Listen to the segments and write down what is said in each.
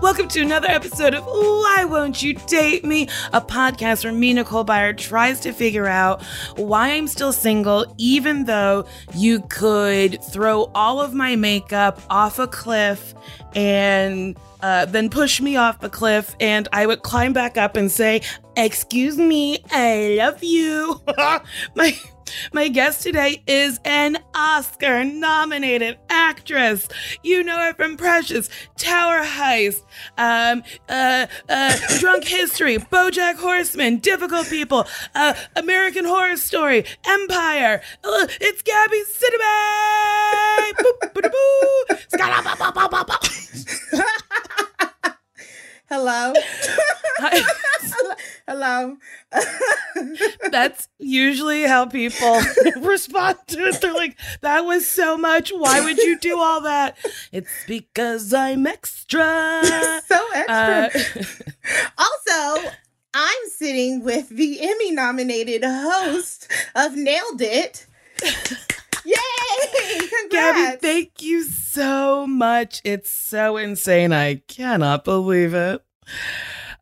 Welcome to another episode of Why Won't You Date Me? A podcast where me, Nicole Byer, tries to figure out why I'm still single, even though you could throw all of my makeup off a cliff and uh, then push me off the cliff, and I would climb back up and say, Excuse me, I love you. my my guest today is an Oscar nominated actress. You know her from Precious, Tower Heist, um, uh, uh, Drunk History, Bojack Horseman, Difficult People, uh, American Horror Story, Empire. Uh, it's Gabby Sidibe! Hello. Hi. Hello. That's usually how people respond to it. They're like, that was so much. Why would you do all that? It's because I'm extra. so extra. Uh, also, I'm sitting with the Emmy nominated host of Nailed It. Yay! Congrats. Gabby, thank you so much. It's so insane. I cannot believe it.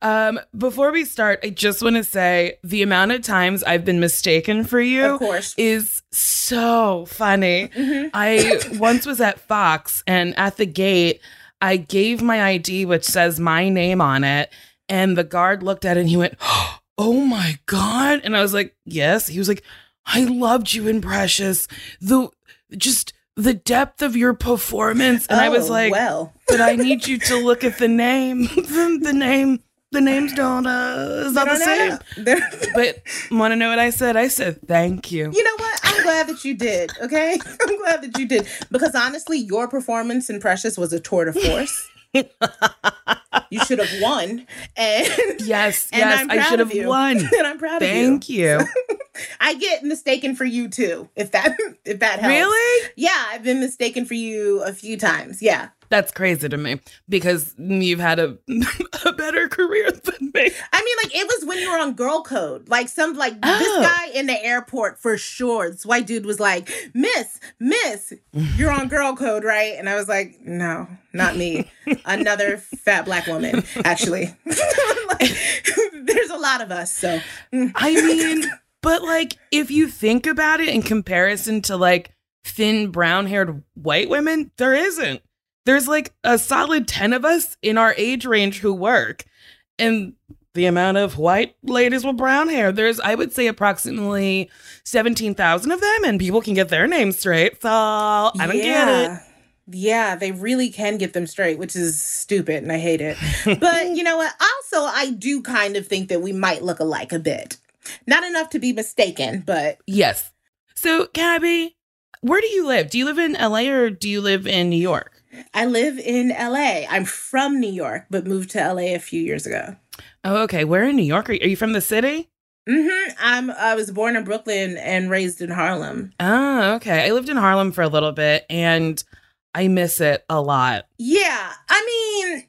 Um, before we start, I just want to say the amount of times I've been mistaken for you Of course. is so funny. Mhm. I once was at Fox and at the gate, I gave my ID, which says my name on it. And the guard looked at it and he went, Oh my God. And I was like, Yes. He was like, I loved you in Precious. The just the depth of your performance. And I was Oh, like, well. But I need you to look at the name. the name, the names don't, uh, it's not the No, no, same. But want to know what I said? I said, Thank you. You know what? I'm glad that you did. Okay, I'm glad that you did because honestly, your performance in Precious was a tour de force. You should have won, and Yes, And yes, I should have won. and I'm proud Thank of you. Thank you. I get mistaken for you too. If that if that helps. Really? Yeah, I've been mistaken for you a few times. Yeah. That's crazy to me because you've had a a better career than me. I mean, like it was when you were on Girl Code. Like some like Oh. this guy in the airport for sure. This white dude was like, "Miss, Miss, you're on Girl Code, right?" And I was like, "No, not me. Another fat black woman, actually." Like, there's a lot of us, so I mean, but like if you think about it in comparison to like thin brown-haired white women, there isn't. There's like a solid 10 of us in our age range who work. And the amount of white ladies with brown hair. There's, I would say, approximately 17,000 of them, and people can get their names straight. So I don't get it. Yeah, they really can get them straight, which is stupid and I hate it. but you know what? Also, I do kind of think that we might look alike a bit. Not enough to be mistaken, but Yes. So, Gabby, where do you live? Do you live in LA or do you live in New York? I live in LA. I'm from New York, but moved to LA a few years ago. Oh, okay. Where in New York? Are are you from the city? Mm-hmm. I'm I was born in Brooklyn and raised in Harlem. Oh, okay. I lived in Harlem for a little bit and I miss it a lot. Yeah, I mean,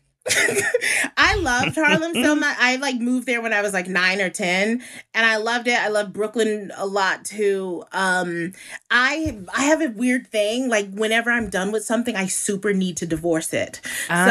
I loved Harlem so much. I like moved there when I was like nine or ten, and I loved it. I love Brooklyn a lot too. Um, I I have a weird thing like whenever I'm done with something, I super need to divorce it. Ah.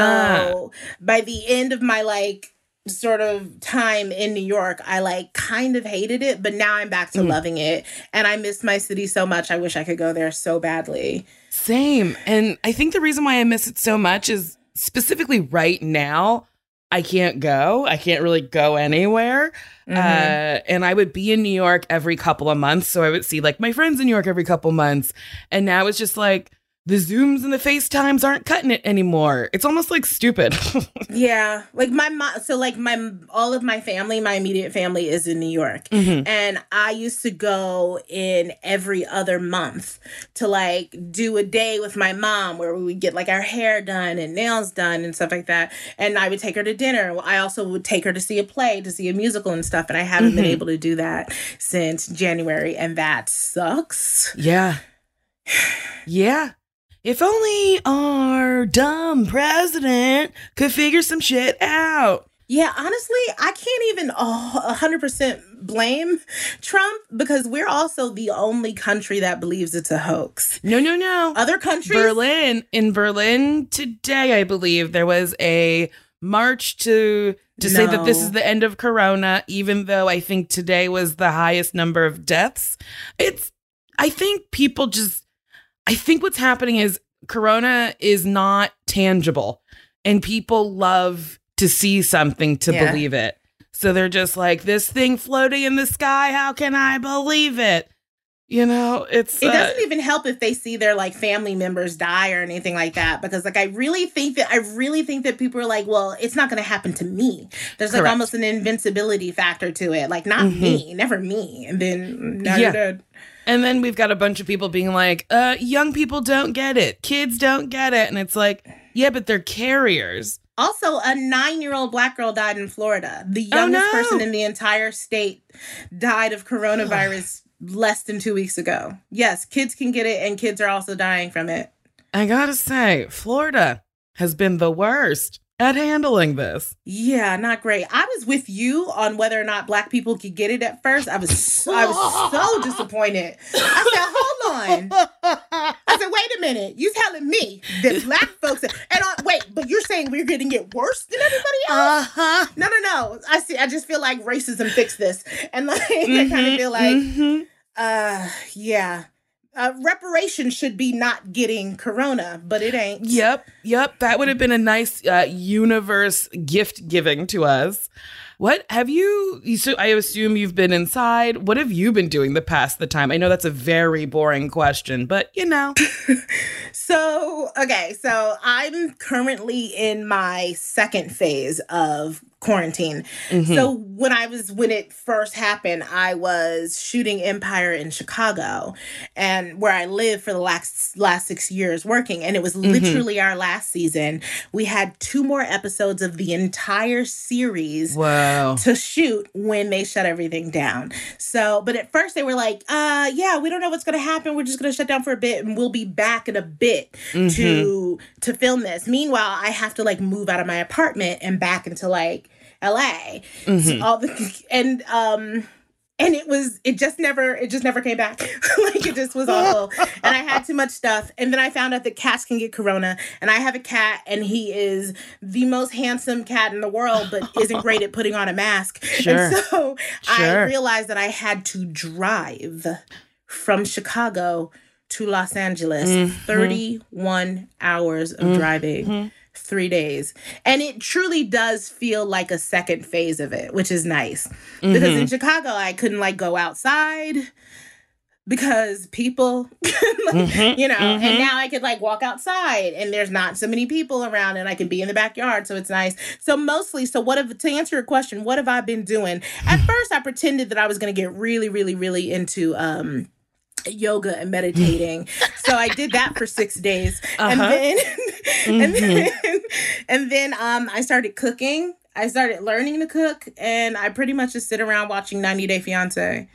So by the end of my like sort of time in New York, I like kind of hated it, but now I'm back to Mm. loving it, and I miss my city so much. I wish I could go there so badly. Same. And I think the reason why I miss it so much is specifically right now, I can't go. I can't really go anywhere. Mhm. Uh, and I would be in New York every couple of months. So I would see like my friends in New York every couple months. And now it's just like the Zooms and the FaceTimes aren't cutting it anymore. It's almost like stupid. Yeah, like my mom. So like my all of my family, my immediate family is in New York, Mhm. and I used to go in every other month to like do a day with my mom where we would get like our hair done and nails done and stuff like that. And I would take her to dinner. I also would take her to see a play, to see a musical and stuff. And I haven't been Mhm. able to do that since January, and that sucks. Yeah. Yeah. If only our dumb president could figure some shit out. Yeah, honestly, I can't even a hundred percent blame Trump because we're also the only country that believes it's a hoax. No, no, no. Other countries, Berlin. In Berlin today, I believe there was a march to to say that this is the end of corona even though I think today was the highest number of deaths. It's I think people just I think what's happening is corona is not tangible and people love to see something to Yeah. believe it. So they're just like this thing floating in the sky, how can I believe it? You know, it's it uh, doesn't even help if they see their like family members die or anything like that because like I really think that I really think that people are like, well, it's not going to happen to me. There's like Correct. almost an invincibility factor to it, like not Mhm. me, never me, and then now Yeah. you're dead. And then we've got a bunch of people being like, uh, young people don't get it. Kids don't get it. And it's like, yeah, but they're carriers. Also, a nine-year-old black girl died in Florida. The Oh, youngest no. person in the entire state died of coronavirus less than two weeks ago. Yes, kids can get it, and kids are also dying from it. I gotta say, Florida has been the worst at handling this. Yeah, not great. I was with you on whether or not black people could get it at first. I was so, I was so disappointed. I said, "Hold on." I said, "Wait a minute. You telling me that black folks and uh, wait, but you're saying we're getting it worse than everybody else?" Uh huh. No, no, no. I see. I just feel like racism fixed this, and like I kind of feel like, Mhm. uh, yeah, uh, reparations should be not getting corona, but it ain't. Yep, yep. That would have been a nice uh, universe gift giving to us. What have you? So I assume you've been inside. What have you been doing the past the time? I know that's a very boring question, but you know. So, okay, so I'm currently in my second phase of quarantine. Mhm. So, when I was when it first happened, I was shooting Empire in Chicago and where I lived for the last last 6 years working and it was literally our last season. We had two more episodes of the entire series Whoa. to shoot when they shut everything down. So, but at first they were like, uh, yeah, we don't know what's going to happen. We're just going to shut down for a bit and we'll be back in a bit to to film this. Meanwhile, I have to like move out of my apartment and back into like LA. So all the and um and it was it just never it just never came back. Like it just was awful. And i had too much stuff. And then i found out that cats can get corona. And i have a cat and he is the most handsome cat in the world but isn't great at putting on a mask. Sure. and so i realized that i had to drive from chicago to los angeles Mhm. 31 hours of driving three days. And it truly does feel like a second phase of it, which is nice. Because in mm-hmm. Chicago, I couldn't like go outside because people, like, mm-hmm. you know, and mm-hmm. now I could like walk outside and there's not so many people around and I can be in the backyard. So it's nice. So mostly, so what have, to answer your question, what have I been doing? At first, I pretended that I was going to get really, really, really into, um, yoga and meditating. so I did that for 6 days. And Uh-huh. then and then and then um I started cooking. I started learning to cook and I pretty much just sit around watching 90 Day Fiancé.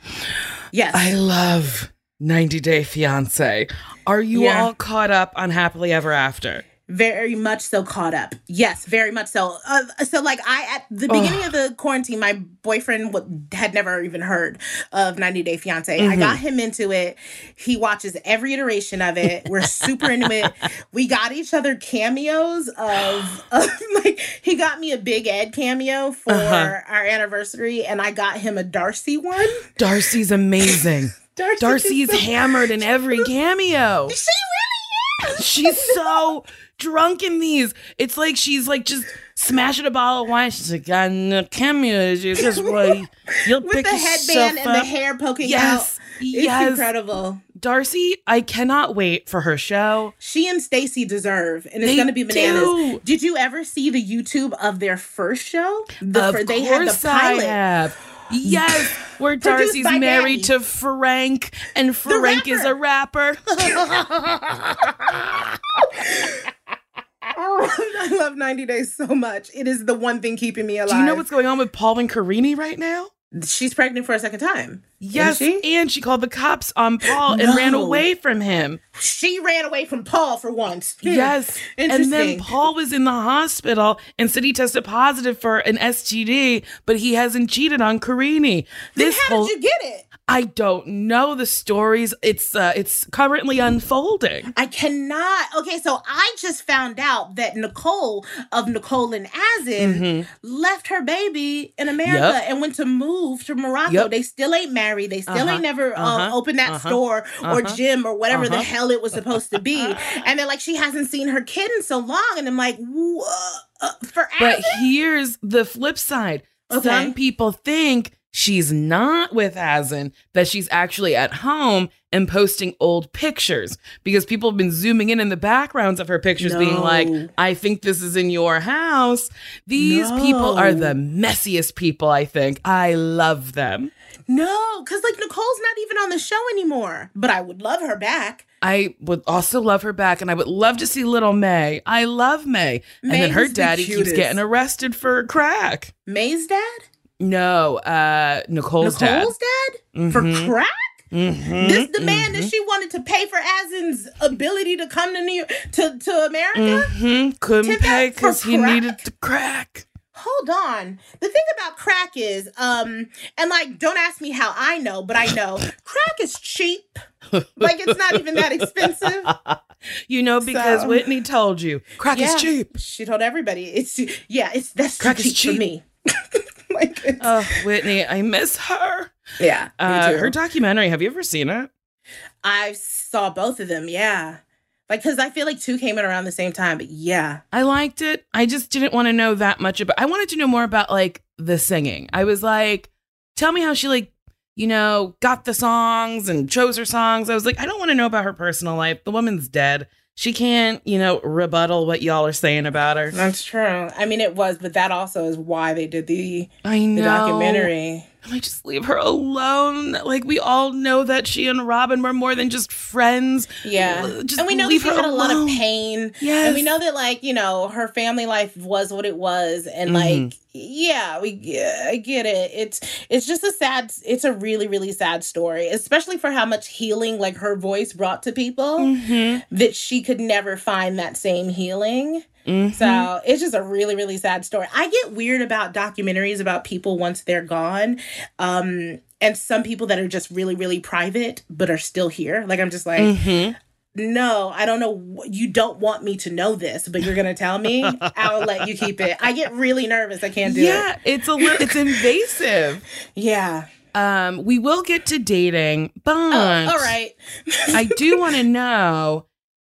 Yes. I love 90 Day Fiance. Are you Yeah. all caught up on Happily Ever After? Very much so caught up. Yes, very much so. Uh, so like I at the beginning of the quarantine, my boyfriend w- had never even heard of 90 Day Fiance. I got him into it. He watches every iteration of it. We're super into it. We got each other cameos of, of like he got me a Big Ed cameo for Uh-huh. our anniversary, and I got him a Darcey one. Darcey's amazing. Darcey Darcey's so- hammered in every cameo. She. She's so drunk in these. It's like she's like just smashing a bottle of wine. She's like, "I know. You just why you'll with pick the headband and the hair poking Yes, out. It's yes. incredible. Darcey, I cannot wait for her show. She and Stacey deserve, and it's They to be bananas. do. Did you ever see the YouTube of their first show? The of they course had the pilot. I have. Yes, where Darcey's married Daddy. to Frank, and Frank is a rapper. I love 90 Days so much. It is the one thing keeping me alive. Do you know what's going on with Paul and Karine right now? She's pregnant for a second time. Yes, she? and she called the cops on Paul and ran away from him. She ran away from Paul for once. Hmm. Yes. and then Paul was in the hospital and said he tested positive for an STD, but he hasn't cheated on Karine. Then This how whole did you get it? I don't know the stories. It's uh it's currently unfolding. I cannot. Okay, so I just found out that Nicole of Nicole and Azan left her baby in America Mm-hmm. Yep. and went to move to Morocco. Yep. They still ain't married. They still Uh-huh, ain't never uh, uh-huh, opened that uh-huh, store or uh-huh, gym or whatever the uh-huh. hell it was supposed to be. and they're like, she hasn't seen her kid in so long. And I'm like, what? Uh, for But here's the flip side. Okay. Some people think she's not with Azan, that she's actually at home and posting old pictures because people have been zooming in in the backgrounds of her pictures, being like, I think this is in your house. These people are the messiest people, I think. I love them. No, because like Nicole's not even on the show anymore. But I would love her back. I would also love her back, and I would love to see little May. I love May. and then her is the daddy keeps getting arrested for crack. May's dad? No, uh, Nicole's, Nicole's dad? For Mhm. crack? Mhm, This the man mhm. that she wanted to pay for Azan's ability to come to New York, to, to America. hmm Couldn't pay because he needed to crack. Hold on. The thing about crack is, um, and like, don't ask me how I know, but I know crack is cheap. like, it's not even that expensive. You know, because So- Whitney told you crack Yeah. is cheap. She told everybody it's yeah, it's that's Crack cheap, cheap. for me. like, it's, Oh, Whitney, I miss her. yeah, Uh, her documentary. Have you ever seen it? I saw both of them. Yeah, like because I feel like two came in around the same time. But yeah, I liked it. I just didn't want to know that much about. I wanted to know more about like the singing. I was like, tell me how she like, you know, got the songs and chose her songs. I was like, I don't want to know about her personal life. The woman's dead. She can't, you know, rebuttal what y'all are saying about her. that's true. I mean, it was, but that also is why they did the I the documentary. Can I just leave her alone? Like we all know that she and Robyn were more than just friends. Yeah. Just and we know that leave she her had a lot of pain. Yes. And we know that, like, you know, her family life was what it was. And, Mhm. like, yeah, we yeah, I get it. It's it's just a sad it's a really, really sad story, especially for how much healing like her voice brought to people Mhm. that she could never find that same healing. Mhm. So it's just a really, really sad story. I get weird about documentaries about people once they're gone. Um, and some people that are just really, really private but are still here. Like I'm just like, Mhm. no, I don't know. You don't want me to know this, but you're gonna tell me. I'll let you keep it. I get really nervous. I can't do yeah, it. Yeah, it's a little, it's invasive. Yeah. Um, we will get to dating, but Oh, all right. I do want to know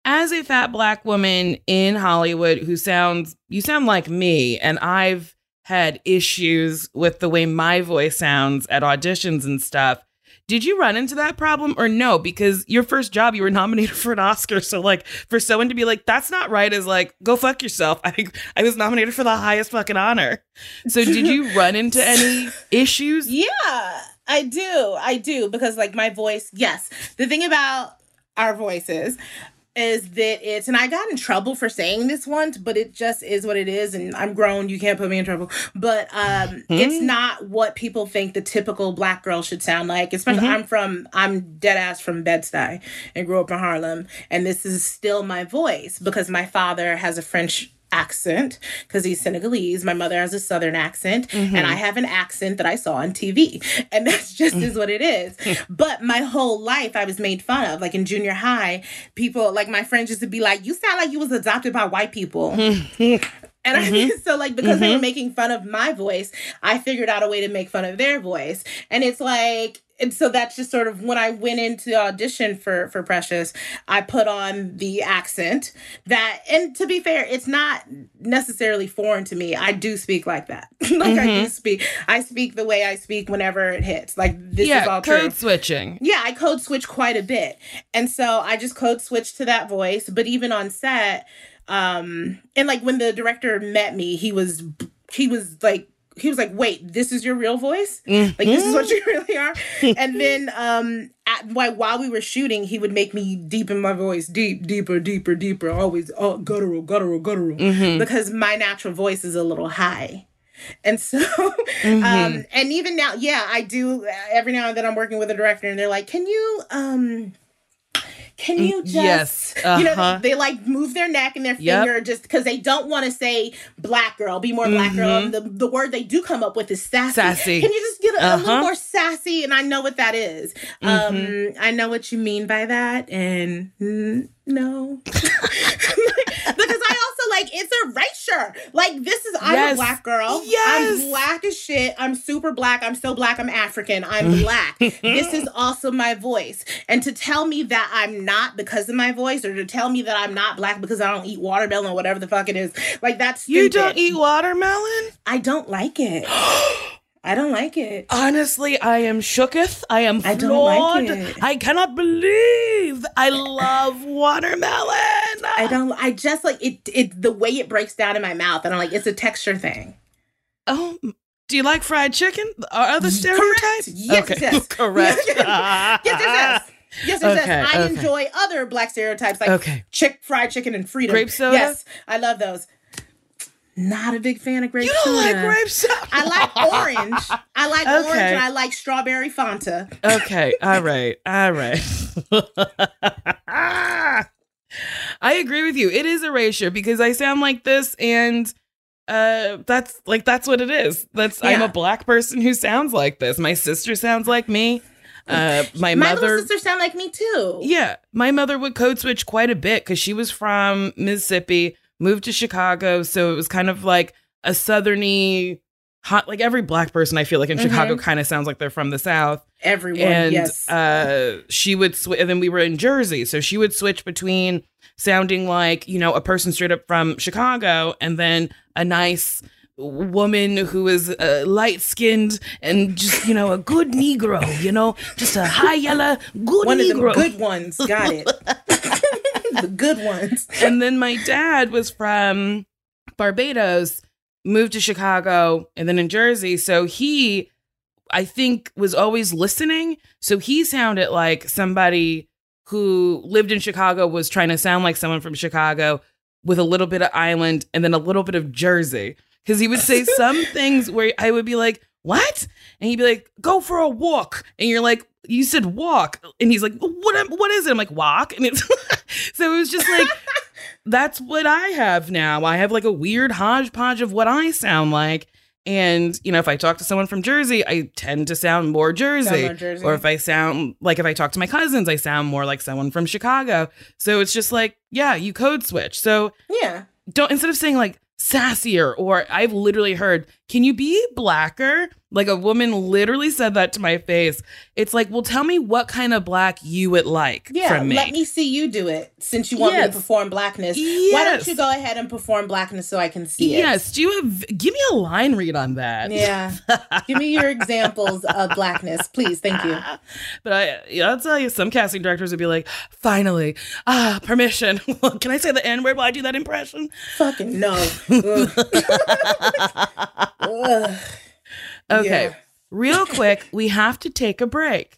as a fat black woman in Hollywood who sounds you sound like me and I've had issues with the way my voice sounds at auditions and stuff. Did you run into that problem or no? Because your first job, you were nominated for an Oscar. So, like, for someone to be like, that's not right is like, go fuck yourself. I, I was nominated for the highest fucking honor. So, did you run into any issues? Yeah, I do. I do because like my voice, yes. The thing about our voices is that it's and I got in trouble for saying this once, but it just is what it is and I'm grown, you can't put me in trouble. But um it's not what people think the typical black girl should sound like. Especially I'm from I'm dead ass from Bed-Stuy and grew up in Harlem and this is still my voice because my father has a French accent because he's Senegalese. My mother has a southern accent, and mm-hmm. I have an accent that I saw on TV. And that's just mm. is what it is. But my whole life I was made fun of. Like in junior high, people like my friends used to be like, You sound like you was adopted by white people. And I mean, mm-hmm. so like because they were mm-hmm. making fun of my voice, I figured out a way to make fun of their voice. And it's like and so that's just sort of when I went into the audition for for Precious, I put on the accent that and to be fair, it's not necessarily foreign to me. I do speak like that. like I do speak. I speak the way I speak whenever it hits. Like this is all code true. switching. Yeah, I code switch quite a bit. And so I just code switched to that voice. But even on set, um, and like when the director met me, he was he was like he was like, "Wait, this is your real voice? Like this is what you really are?" and then um at, while while we were shooting, he would make me deepen my voice, deep, deeper, deeper, deeper, always oh, guttural, guttural, guttural, because my natural voice is a little high. And so, um, and even now, yeah, I do. uh, Every now and then, I'm working with a director, and they're like, "Can you, um, can you just, yes, you know, uh-huh. they, they like move their neck and their Yep. finger just because they don't want to say black girl, be more black girl. And the, the word they do come up with is sassy. Sassy. Can you just get a, a Uh-huh. little more sassy? And I know what that is. Um, I know what you mean by that. And mm, no. because I also like it's erasure. Like this is I'm Yes. a black girl. Yes. I'm black as shit. I'm super black. I'm so black. I'm African. I'm black. this is also my voice. And to tell me that I'm not because of my voice, or to tell me that I'm not black because I don't eat watermelon or whatever the fuck it is, like that's stupid. You don't eat watermelon? I don't like it. I don't like it. Honestly, I am shooketh. I am I floored. don't like it. I cannot believe I love watermelon. I don't. I just like it. It the way it breaks down in my mouth, and I'm like, it's a texture thing. Oh, do you like fried chicken? Are other stereotypes? Yes, okay. yes. Correct. yes, yes, yes. Yes, yes, Okay, yes. I okay. enjoy other black stereotypes like Okay. chick fried chicken and freedom. Grape soda? Yes, I love those. Not a big fan of grape You don't soda. like grape soda? I like orange. I like orange Okay. and I like strawberry Fanta. okay. All right. All right. I agree with you. It is erasure because I sound like this and uh that's like that's what it is. That's I'm a black person who sounds like this. My sister sounds like me. Uh my, My mother sisters sound like me too. Yeah, my mother would code switch quite a bit because she was from Mississippi, moved to Chicago, so it was kind of like a southerny, hot. Like every black person, I feel like in Chicago, kind of sounds like they're from the South. Everyone, and yes. uh, she would, sw- and then we were in Jersey, so she would switch between sounding like you know a person straight up from Chicago, and then a nice woman who is uh, light skinned and just you know a good Negro, you know, just a high yellow good One of Negro. the good ones. Got it. the good ones. and then my dad was from Barbados, moved to Chicago, and then in Jersey. So he, I think, was always listening. So he sounded like somebody who lived in Chicago was trying to sound like someone from Chicago with a little bit of island and then a little bit of Jersey. Because he would say some things where I would be like, what? And he'd be like, go for a walk. And you're like, you said walk. And he's like, what, what is it? I'm like, walk. And it's, so it was just like, that's what I have now. I have like a weird hodgepodge of what I sound like. And, you know, if I talk to someone from Jersey, I tend to sound more Jersey. more Jersey. Or if I sound like if I talk to my cousins, I sound more like someone from Chicago. So it's just like, yeah, you code switch. So Yeah. don't instead of saying like sassier or I've literally heard Can you be blacker? Like a woman literally said that to my face. It's like, well, tell me what kind of black you would like Yeah, from me. let me see you do it since you want me to perform blackness. Why don't you go ahead and perform blackness so I can see it? yes, do you have? Give me a line read on that. Yeah. Give me your examples of blackness, please. Thank you. But I, yeah, I'll tell you, some casting directors would be like, "Finally, ah, permission. Can I say the N word while I do that impression?" Fucking no. Okay, Yeah. real quick, we have to take a break.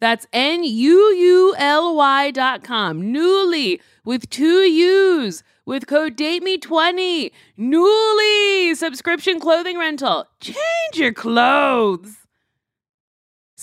that's n-u-u-l-y dot com. Nuuly with two u's with code dateme20 Nuuly subscription clothing rental. Change your clothes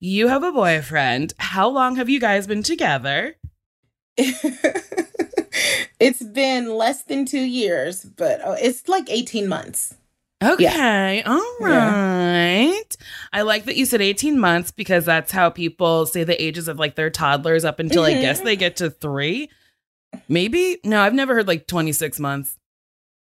you have a boyfriend. How long have you guys been together? it's been less than two years, but oh, it's like 18 months. Okay, all right. Yeah. I like that you said 18 months because that's how people say the ages of like their toddlers up until I Mhm. guess they get to three. Maybe? No, I've never heard like 26 months.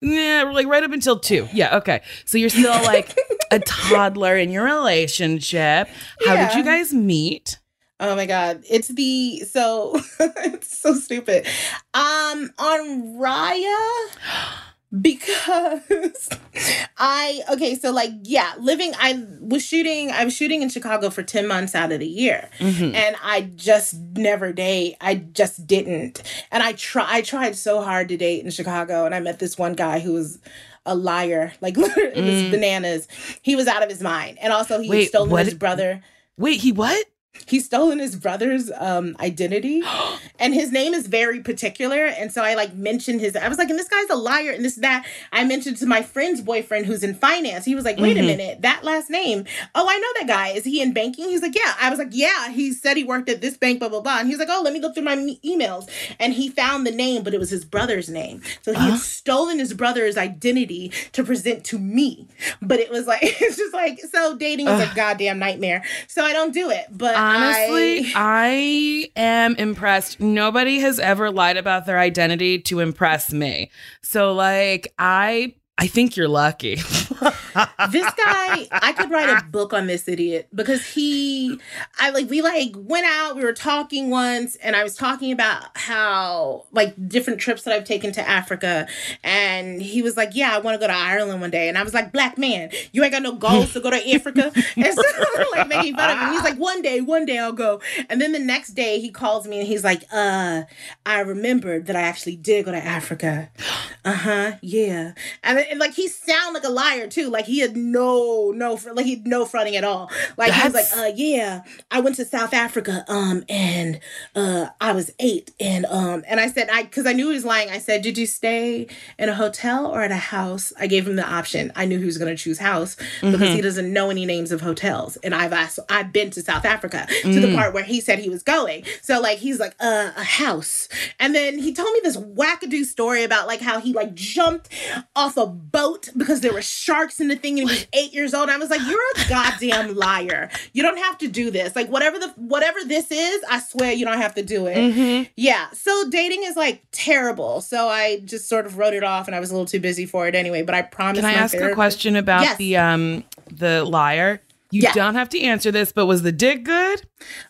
Yeah, like right up until two. Yeah, okay. So you're still like a toddler in your relationship. How did you guys meet? Oh my god, it's the so it's so stupid. Um on Raya because I okay, so like yeah, living I was shooting I was shooting in Chicago for 10 months out of the year. Mhm. and I just never date. I just didn't. And I try I tried so hard to date in Chicago and I met this one guy who was a liar. Like literally it was Mm. bananas. He was out of his mind. And also he Wait, what- his brother. Wait, he what? He's stolen his brother's um identity. and his name is very particular. And so I like mentioned his I was like, and this guy's a liar and this that. I mentioned to my friend's boyfriend who's in finance. He was like, wait Mhm. a minute, that last name. Oh, I know that guy. Is he in banking? He's like, yeah. I was like, yeah. He said he worked at this bank, blah blah blah. And he's like, oh, let me look through my me- emails. And he found the name, but it was his brother's name. So he Huh? had stolen his brother's identity to present to me. But it was like it's just like so dating is a goddamn nightmare. So I don't do it. But Honestly, I, I am impressed. Nobody has ever lied about their identity to impress me. So like I I think you're lucky. this guy i could write a book on this idiot because he i like we like went out we were talking once and i was talking about how like different trips that i've taken to africa and he was like yeah i want to go to ireland one day and i was like black man you ain't got no goals to go to africa? And so like making fun of him. He's like one day one day i'll go. And then the next day he calls me and he's like uh i remembered that i actually did go to africa. Uh-huh yeah. And, and like he sound like a liar too. Like he had no no like he had no fronting at all. Like he was like That's- uh yeah i went to south africa um and uh i was eight and um and i said i because i knew he was lying. I said did you stay in a hotel or at a house? I gave him the option. I knew he was going to choose house because Mhm. he doesn't know any names of hotels. And i've asked i've been to south africa to the Mm. part where he said he was going. So like he's like uh a house. And then he told me this wackadoo story about like how he like jumped off a boat because there were sharks in the thing and he was eight years old. I was like, you're a goddamn liar. You don't have to do this. Like whatever the whatever this is, I swear you don't have to do it. Mhm. Yeah. So dating is like terrible. So I just sort of wrote it off and I was a little too busy for it anyway. But I promised. Can I ask a question about Yes. the um the liar? You Yeah. don't have to answer this, but was the dick good?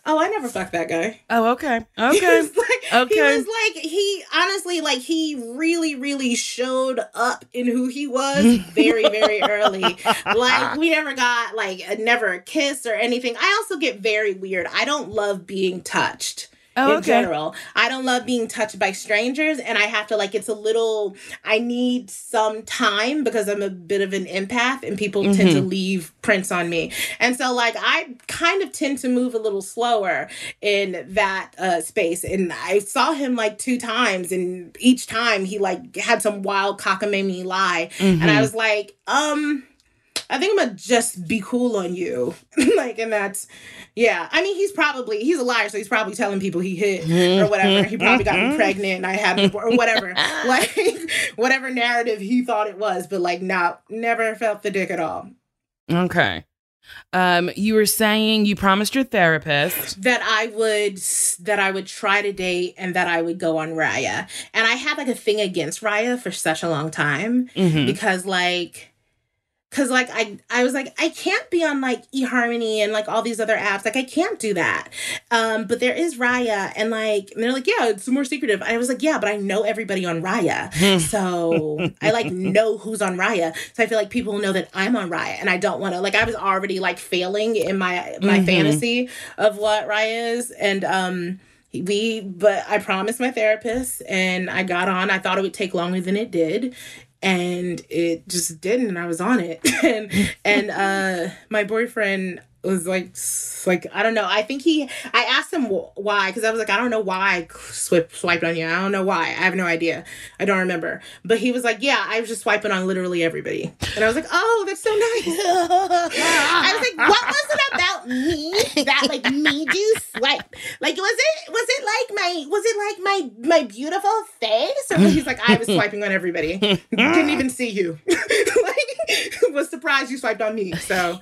Oh, I never fucked that guy. Oh, okay. He Okay. was like, He Okay. was like, he honestly, like, he really, really showed up in who he was very, very early. Like, we never got, like, a, never a kiss or anything. I also get very weird. I don't love being touched. Oh, in okay. general. I don't love being touched by strangers, and I have to like it's a little. I need some time because I'm a bit of an empath, and people tend Mm-hmm. to leave prints on me, and so like I kind of tend to move a little slower in that uh, space. And I saw him like two times, and each time he like had some wild cockamamie lie, and Mm-hmm. I was like, um. I think I'm gonna just be cool on you. like, and that's, yeah. I mean, he's probably, he's a liar, so he's probably telling people he hit or whatever. He probably got me pregnant and I had, an or whatever. like, whatever narrative he thought it was, but like, no, never felt the dick at all. Okay. Um, you were saying you promised your therapist. That I would, that I would try to date and that I would go on Raya. And I had like a thing against Raya for such a long time. Mhm. because like because like I, I was like i can't be on like eharmony and like all these other apps. Like i can't do that. Um but there is raya and like and they're like yeah it's more secretive. And i was like yeah but i know everybody on raya. So i like know who's on raya. So i feel like people know that i'm on raya and i don't want to like i was already like failing in my my Mhm. fantasy of what raya is. And um we but i promised my therapist and i got on. I thought it would take longer than it did and it just didn't and i was on it. And and uh my boyfriend was like like i don't know. I think he i asked him why because i was like i don't know why i swiped swiped on you. I don't know why. I have no idea. I don't remember. But he was like yeah i was just swiping on literally everybody. And i was like oh that's so nice. I was like what was it about me that like made you swipe? Like was it was it like my was it like my my beautiful face? Or he's like i was swiping on everybody. Didn't even see you. Like was surprised you swiped on me so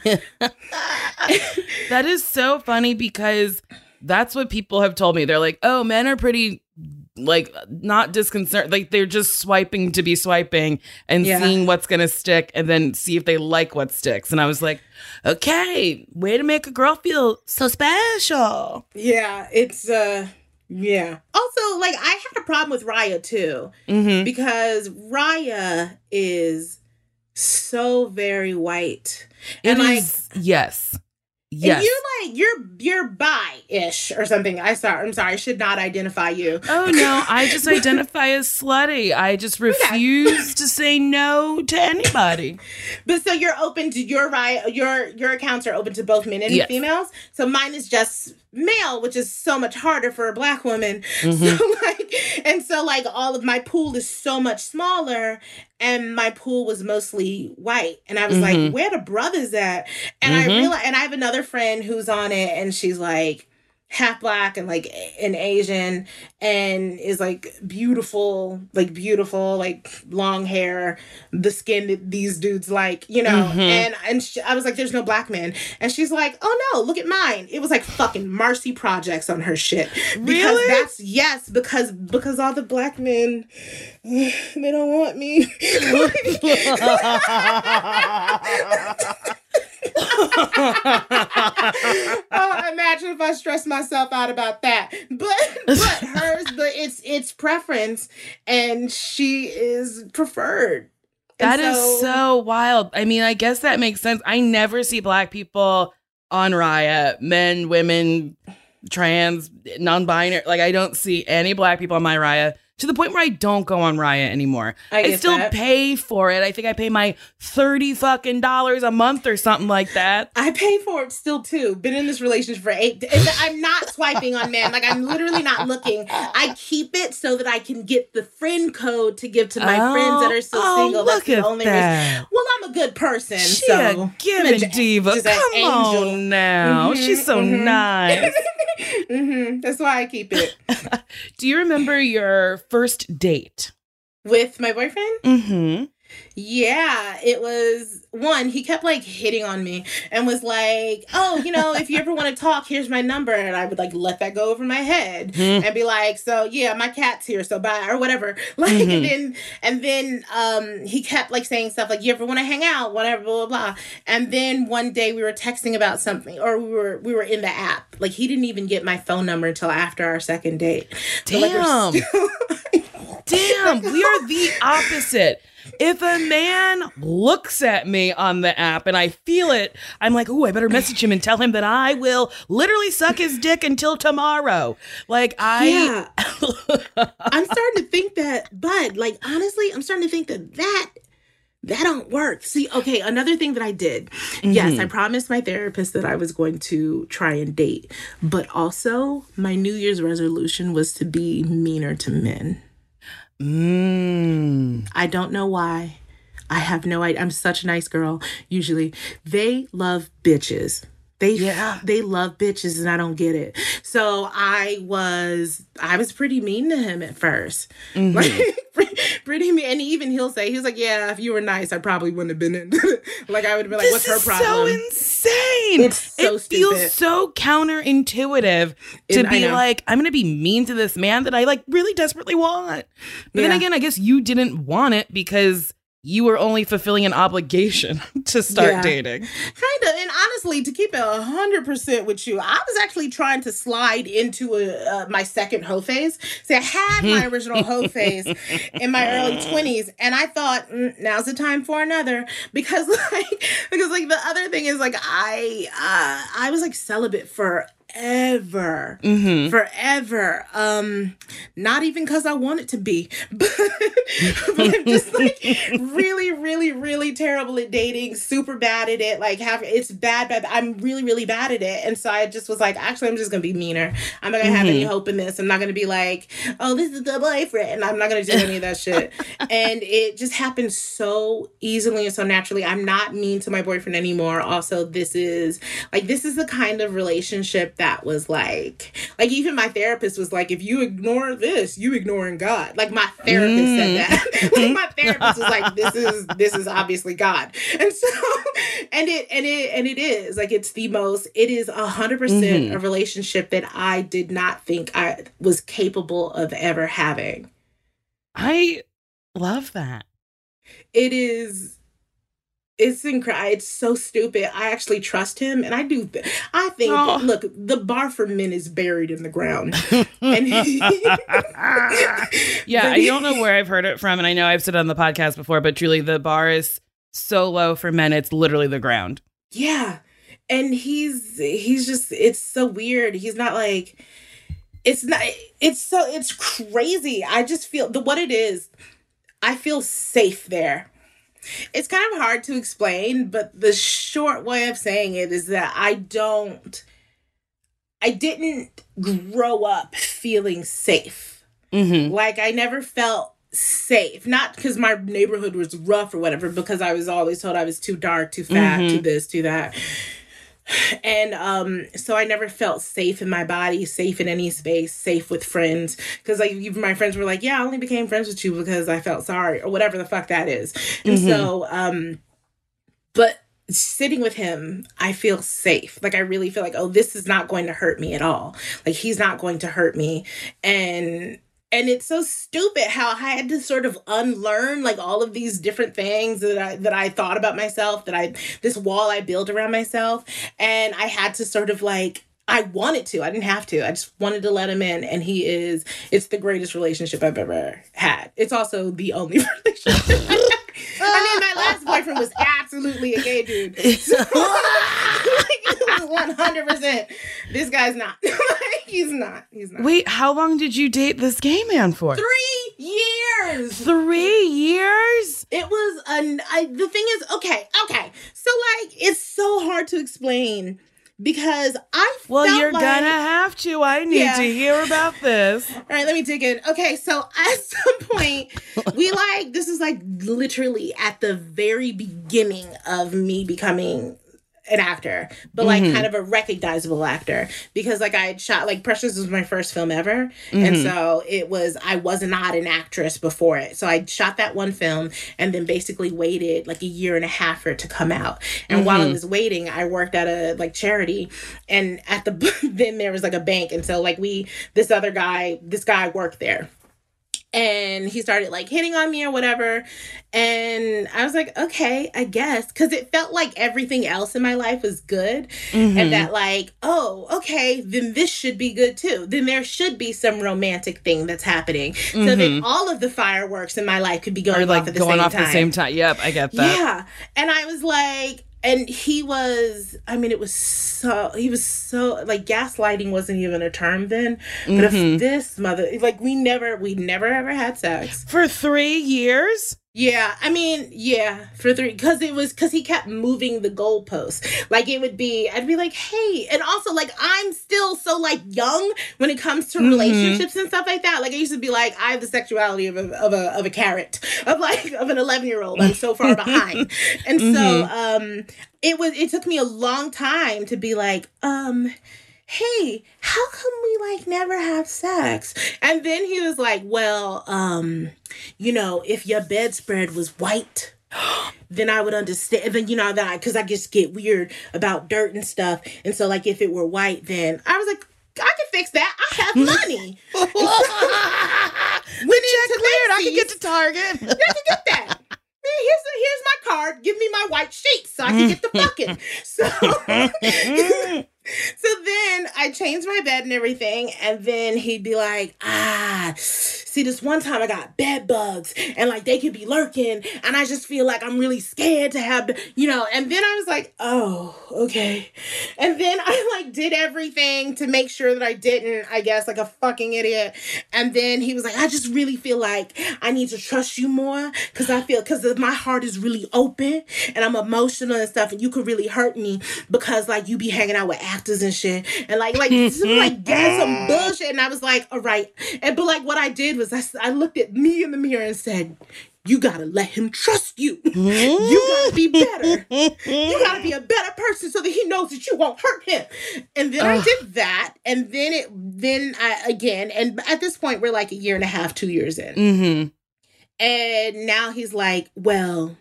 That is so funny because that's what people have told me. They're like, oh, men are pretty like not disconcerted like they're just swiping to be swiping and Yeah. seeing what's gonna stick and then see if they like what sticks and i was like okay way to make a girl feel so special Yeah, it's uh yeah. Also, like I had a problem with Raya too mm-hmm. because Raya is so very white. It And, like, is yes And yes you're like you're you're bi-ish or something. I sorry, I'm sorry, I should not identify you. Oh no, I just identify as slutty. I just refuse to say no to anybody. But so you're open to your right your your accounts are open to both men and Yes. females. So mine is just male, which is so much harder for a black woman. Mhm. So like and so like all of my pool is so much smaller and my pool was mostly white. And I was Mhm. like, where the brothers at? And I Mhm. realized and I have another friend who's on it and she's like half black and like an Asian and is like beautiful, like beautiful, like long hair, the skin that these dudes like, you know. Mhm. And and she, I was like, "There's no black man," and she's like, "Oh no, look at mine." It was like fucking Marcy projects on her shit. Because Really? that's yes, because because all the black men, they don't want me. oh, imagine if I stress myself out about that. But but hers, but it's it's preference, and she is preferred. That is so wild. I mean, I guess that makes sense. I never see black people on Raya, men, women, trans, non-binary. Like I don't see any black people on my Raya to the point where I don't go on Raya anymore. I I, still that. pay for it. I think I pay my 30 fucking dollars a month or something like that. I pay for it still too. Been in this relationship for eight. I'm not swiping on men. Like I'm literally not looking. I keep it so that I can get the friend code to give to my friends that are still oh, single. Look That's the at only reason. that. Well, I'm a good person, She so a I'm a diva. Come angel. on now. Mhm, She's so mhm. nice. hmm That's why I keep it Do you remember your first date? with my boyfriend. Mm-hmm. Yeah, it was one. He kept like hitting on me and was like, "Oh, you know, if you ever want to talk, here's my number." And I would like let that go over my head Mhm. and be like, "So yeah, my cat's here, so bye," or whatever. Like, Mhm. and then and then um he kept like saying stuff like, "You ever want to hang out?" Whatever, blah blah blah. And then one day we were texting about something, or we were we were in the app. Like he didn't even get my phone number until after our second date. Like, Damn. still- damn, we are the opposite. If a man looks at me on the app and I feel it, I'm like, oh, I better message him and tell him that I will literally suck his dick until tomorrow. Like I Yeah. I'm starting to think that, but like honestly, I'm starting to think that that that don't work. See, okay, another thing that I did. Yes, I mm-hmm. promised my therapist that I was going to try and date, but also my New Year's resolution was to be meaner to men. Mm. I don't know why. I have no idea. I'm such a nice girl. Usually, they love bitches. They Yeah. they love bitches, and I don't get it. So I was I was pretty mean to him at 1st Like pre- pretty mean. And even he'll say he's like, "Yeah, if you were nice, I probably wouldn't have been in." like I would have been like, "What's her problem?" so insane. It's so it feels stupid. so counterintuitive to I be like, I'm gonna be mean to this man that I like really desperately want. But then again, I guess you didn't want it because you were only fulfilling an obligation to start Yeah. dating. kind of and honestly to keep it 100% with you i was actually trying to slide into a, uh, my second hoe phase. See i had my original hoe phase in my early 20s and i thought mm, now's the time for another. Because like because like the other thing is like i uh i was like celibate for forever. Mm-hmm. forever. Um not even because i want it to be but, but i'm just like really really really terrible at dating super bad at it like have it's bad bad i'm really really bad at it. And so i just was like actually i'm just gonna be meaner. I'm not gonna have any hope in this. I'm not gonna be like oh this is the boyfriend. I'm not gonna do any of that shit. And it just happened so easily and so naturally. I'm not mean to my boyfriend anymore. Also this is like this is the kind of relationship that was like like even my therapist was like if you ignore this you ignoring god. Like my therapist said mm. that. Like my therapist was like this is this is obviously god. And so and it and it and it is. Like it's the most it is a hundred percent mm-hmm. a relationship that i did not think i was capable of ever having. I love that. it is it's incredible it's so stupid. I actually trust him and i do th- i think Oh. look the bar for men is buried in the ground. He, Yeah, I don't know where I've heard it from, and I know I've said it on the podcast before, but truly, the bar is so low for men; it's literally the ground. yeah. And he's he's just it's so weird. He's not like it's not it's so it's crazy. I just feel the what it is i feel safe there it's kind of hard to explain but the short way of saying it is that i don't i didn't grow up feeling safe Mm-hmm. like I never felt safe. Not because my neighborhood was rough or whatever, because I was always told I was too dark, too fat, too this, too that. And um, so I never felt safe in my body, safe in any space, safe with friends. Because like even my friends were like, "Yeah, I only became friends with you because I felt sorry," or whatever the fuck that is. And so, um, but sitting with him, I feel safe. Like I really feel like, oh, this is not going to hurt me at all. Like he's not going to hurt me, and and it's so stupid how I had to sort of unlearn like all of these different things that I that I thought about myself, that I this wall I built around myself, and I had to sort of like I wanted to. I didn't have to. I just wanted to let him in, and he is. It's the greatest relationship I've ever had. It's also the only relationship. I mean, my last boyfriend was absolutely a gay dude. One hundred percent. This guy's not. he's not. He's not. Wait, how long did you date this gay man for? Three years. Three years? It was an. I, the thing is, okay, okay. So like, it's so hard to explain because I. Well, you're like, gonna have to. I need Yeah. to hear about this. All right, let me dig in. Okay, so at some point, we like this is like literally at the very beginning of me becoming an actor, but like mm-hmm. kind of a recognizable actor. Because like I had shot like Precious was my first film ever, and mm-hmm. so it was I was not an actress before it, so I shot that one film and then basically waited like a year and a half for it to come out. And while I mm-hmm. was waiting, I worked at a like charity, and at the then there was like a bank, and so like we this other guy this guy worked there and he started like hitting on me or whatever and i was like okay i guess because it felt like everything else in my life was good Mhm. and that like oh okay then this should be good too then there should be some romantic thing that's happening so that Mhm. all of the fireworks in my life could be going Or off at the going same off time the same time. Yep, I get that. yeah. And I was like, and he was, I mean, it was so, he was so, like, gaslighting wasn't even a term then. But Mhm. if this mother, like, we never, we never ever had sex. For three years? Yeah. I mean, yeah, for three, because it was, because he kept moving the goalposts. Like, it would be, I'd be like, hey. And also, like, I'm still so, like, young when it comes to Mhm. relationships and stuff like that. Like, I used to be like, I have the sexuality of a, of a, of a carrot, of like, of an 11 year old. I'm so far behind. And so, um, it was, it took me a long time to be like, um, hey, how come we like never have sex? And then he was like, well, um, you know, if your bedspread was white, then I would understand. Then you know that because I just get weird about dirt and stuff, and so like if it were white, then I was like, I can fix that. I have money. Went Check into cleared. I can get to Target. I can get that. Here's the, here's my card. Give me my white sheets so I can get the bucket. So, so then I changed my bed and everything, and then he'd be like, ah, see, this one time I got bed bugs, and like they could be lurking, and I just feel like I'm really scared to have, you know. And then I was like, oh, okay. And then I like did everything to make sure that I didn't, I guess, like a fucking idiot. And then he was like, I just really feel like I need to trust you more because I feel because my heart is really open and I'm emotional and stuff, and you could really hurt me because like you be hanging out with actors and shit, and like like like get some bullshit. And I was like, all right, and but like what I did was I, I looked at me in the mirror and said. You gotta let him trust you. You gotta be better. You gotta be a better person so that he knows that you won't hurt him. And then I did that, and then it, then I again, and at this point we're like a year and a half, two years in, Mm-hmm. and now he's like, well,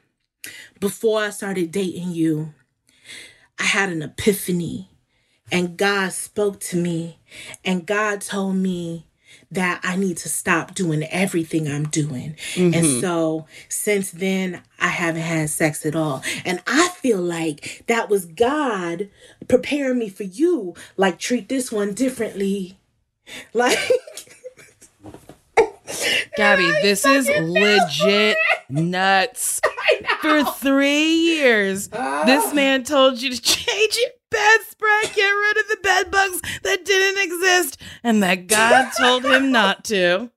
before I started dating you, I had an epiphany, and God spoke to me, and God told me that I need to stop doing everything I'm doing. And mm-hmm. so since then, I haven't had sex at all. And I feel like that was God preparing me for you. Like, treat this one differently. Like, Gabby, this is legit nuts. For three years, this ah. man told you to change your bedspread, get rid of the bedbugs that didn't exist, and that God told him not to.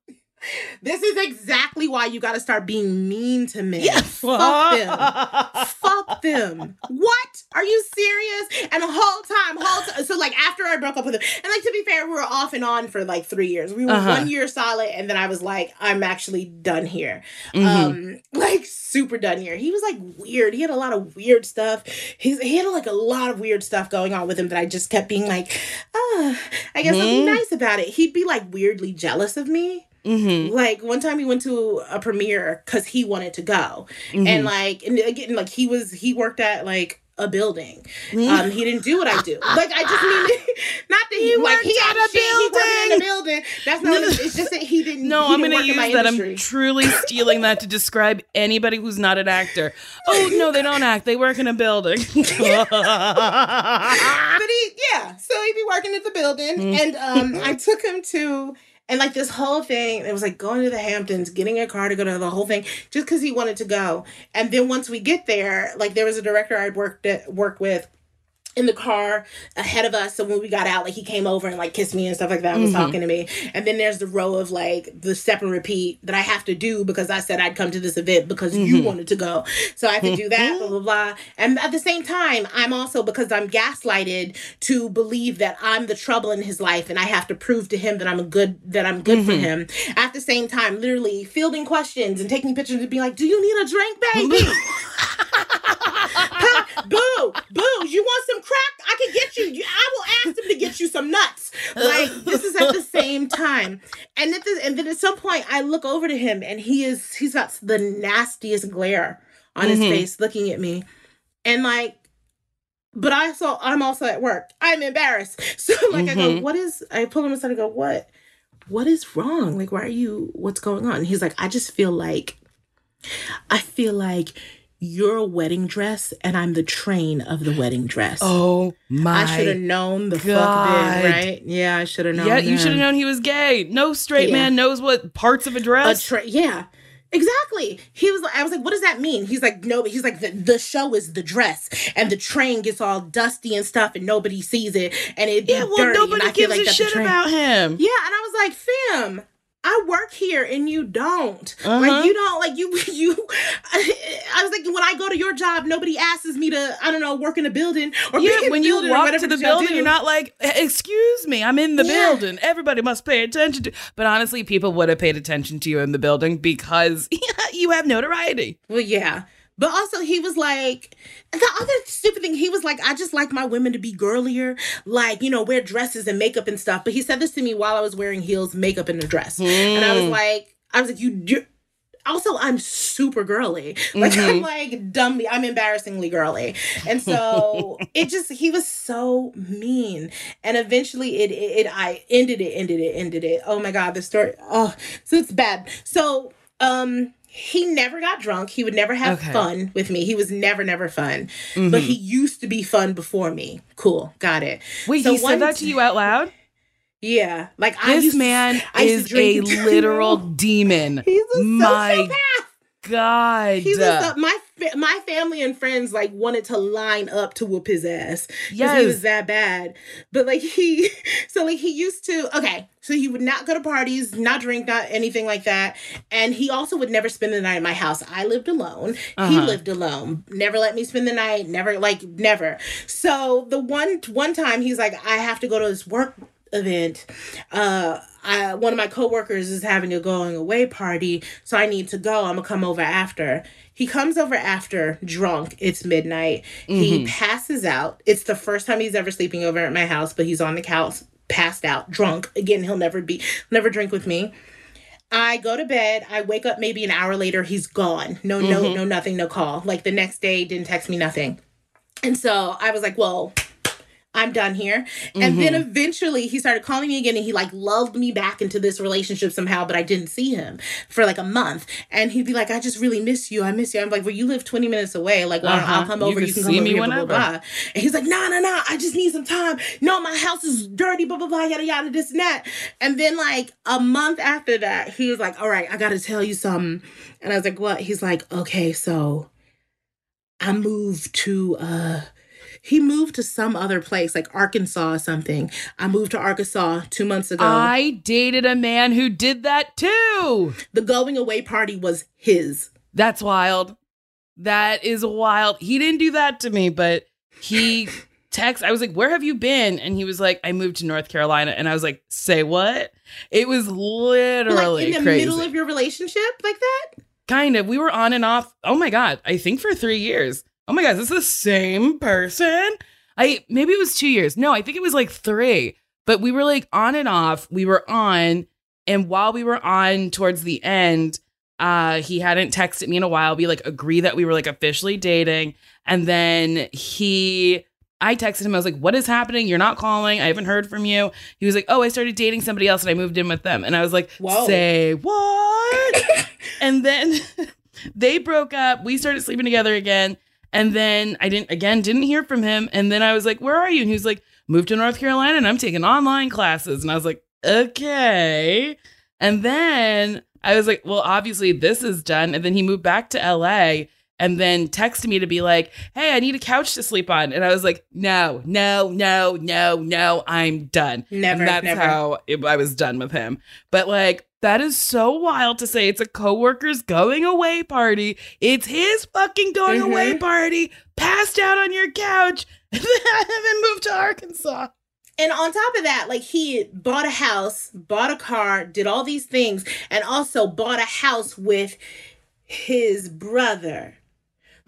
This is exactly why you got to start being mean to men. Yes. Fuck them. Fuck them. What? Are you serious? And the whole time, whole time, so like after I broke up with him, and like to be fair, we were off and on for like three years. We were Uh-huh. one year solid, and then I was like, I'm actually done here. Mhm. Um, like super done here. He was like weird. He had a lot of weird stuff. He's he had like a lot of weird stuff going on with him that I just kept being like, ah, I guess I'll be nice about it. He'd be like weirdly jealous of me. Mhm. Like one time he went to a premiere because he wanted to go, Mhm. and like and again like he was he worked at like a building. Mm-hmm. Um, he didn't do what I do. Like I just mean not that he, He like he had at a shit, He worked in building. a building. That's not. it's just that he didn't. No, he I'm going to use that. industry. I'm truly stealing that to describe anybody who's not an actor. Oh, no, they don't act. They work in a building. but he yeah so he'd be working at the building and um i took him to and like this whole thing it was like going to the hamptons getting a car to go to the whole thing just because he wanted to go. And then once we get there like there was a director i'd worked at worked with in the car ahead of us. So when we got out, like he came over and like kissed me and stuff like that, and was talking to me. And then there's the row of like the step and repeat that I have to do because I said I'd come to this event because you Mhm. wanted to go. So I have to do that, blah, blah, blah. And at the same time, I'm also because I'm gaslighted to believe that I'm the trouble in his life and I have to prove to him that I'm a good that I'm good for Mhm. him. At the same time, literally fielding questions and taking pictures and being like, Do you need a drink, baby? Huh? boo, boo, you want some crack? I can get you. I will ask him to get you some nuts. Like this is at the same time. And at this, and then at some point I look over to him and he is he's got the nastiest glare on his Mhm. face looking at me. And like but I saw I'm also at work. I'm embarrassed. So like I go, Mhm. what is I pull him aside and go, what? what is wrong? Like, why are you, what's going on? And he's like, I just feel like, I feel like you're a wedding dress and I'm the train of the wedding dress. Oh my! I should have known the fuck then, right? Yeah, I should have known. yeah, you should have known he was gay. No straight Yeah. man knows what parts of a dress. a tra- yeah exactly he was like i was like what does that mean he's like no but he's like the, the show is the dress and the train gets all dusty and stuff and nobody sees it and it yeah, well, dirty nobody and I feel gives like a shit train. about him. yeah and i was like fam I work here and you don't. Uh-huh. Like you don't like you you I, was like when I go to your job nobody asks me to I don't know work in a building or Yeah, when you walk to the building, do. you're not like, "Excuse me, I'm in the Yeah. building. Everybody must pay attention to." But honestly, people would have paid attention to you in the building because you have notoriety. Well, yeah. But also, he was like, the other stupid thing, he was like, I just like my women to be girlier, like, you know, wear dresses and makeup and stuff. But he said this to me while I was wearing heels, makeup, and a dress. And I was Mm. like, I was like, you do. Also, I'm super girly. Like, I'm like dumbly, I'm embarrassingly girly. And so it just, he was so mean. And eventually it, it, it, I ended it, ended it, ended it. Oh my God, the story. Oh, so it's bad. So, um, he never got drunk. He would never have Okay. fun with me. He was never, never fun. But he mm-hmm. used to be fun before me. Cool. Got it. Wait, So he said that to you out loud? Yeah. Like I This used to- man I used is a literal demon. He's a My sociopath. God. He's a, my fa- my family and friends like wanted to line up to whoop his ass. 'cause Yes. he was that bad. But like he, so like he used to. Okay, so he would not go to parties, not drink, not anything like that. And he also would never spend the night at my house. I lived alone. He Uh-huh. lived alone. Never let me spend the night. Never like never. So the one one time he's like, I have to go to this work event. Uh, I, one of my coworkers is having a going away party, so I need to go. I'm gonna come over after. He comes over after, drunk. It's midnight. He passes out. It's the first time he's ever sleeping over at my house, but he's on the couch, passed out, drunk. Again, he'll never be, never drink with me. I go to bed. I wake up maybe an hour later. He's gone. No no, no nothing, no call. Like the next day, didn't text me nothing. And so I was like, well, I'm done here. And then eventually he started calling me again and he like loved me back into this relationship somehow, but I didn't see him for like a month. And he'd be like, I just really miss you. I miss you. I'm like, well, you live 20 minutes away. Like, don't Uh-huh. I'll come You over. can You can see come me over here, blah, blah, whenever. blah. And he's like, no, no, no. I just need some time. No, my house is dirty, blah, blah, blah, yada, yada, this and that. And then like a month after that, he was like, all right, I got to tell you something. And I was like, what? He's like, okay, so I moved to, uh, he moved to some other place, like Arkansas or something. I moved to Arkansas two months ago. I dated a man who did that too. the going away party was his. That's wild. That is wild. He didn't do that to me, but he text. I was like, "Where have you been?" And he was like, "I moved to North Carolina." And I was like, "Say what?" It was literally like in the crazy. middle of your relationship, like that? kind of. We were on and off. Oh my god, I think for three years. Oh my god, is this the same person? I maybe it was two years. No, I think it was like three. But we were like on and off. We were on, and while we were on towards the end, uh, he hadn't texted me in a while. We like agree that we were like officially dating, and then he. I texted him. I was like, "What is happening? You're not calling. I haven't heard from you." He was like, "Oh, I started dating somebody else and I moved in with them." And I was like, Whoa. "Say what?" and then they broke up. We started sleeping together again. And then I didn't again didn't hear from him. And then I was like, "Where are you?" And he was like, "Moved to North Carolina and I'm taking online classes." And I was like, "Okay." And then I was like, "Well, obviously this is done." And then he moved back to LA and then texted me to be like, "Hey, I need a couch to sleep on." And I was like, "No, no, no, no, no, I'm done." Never, and that's never. how it, I was done with him. But like, that is so wild to say it's a coworker's going away party. It's his fucking going Mhm. away party. Passed out on your couch, and then moved to Arkansas. And on top of that, like he bought a house, bought a car, did all these things, and also bought a house with his brother,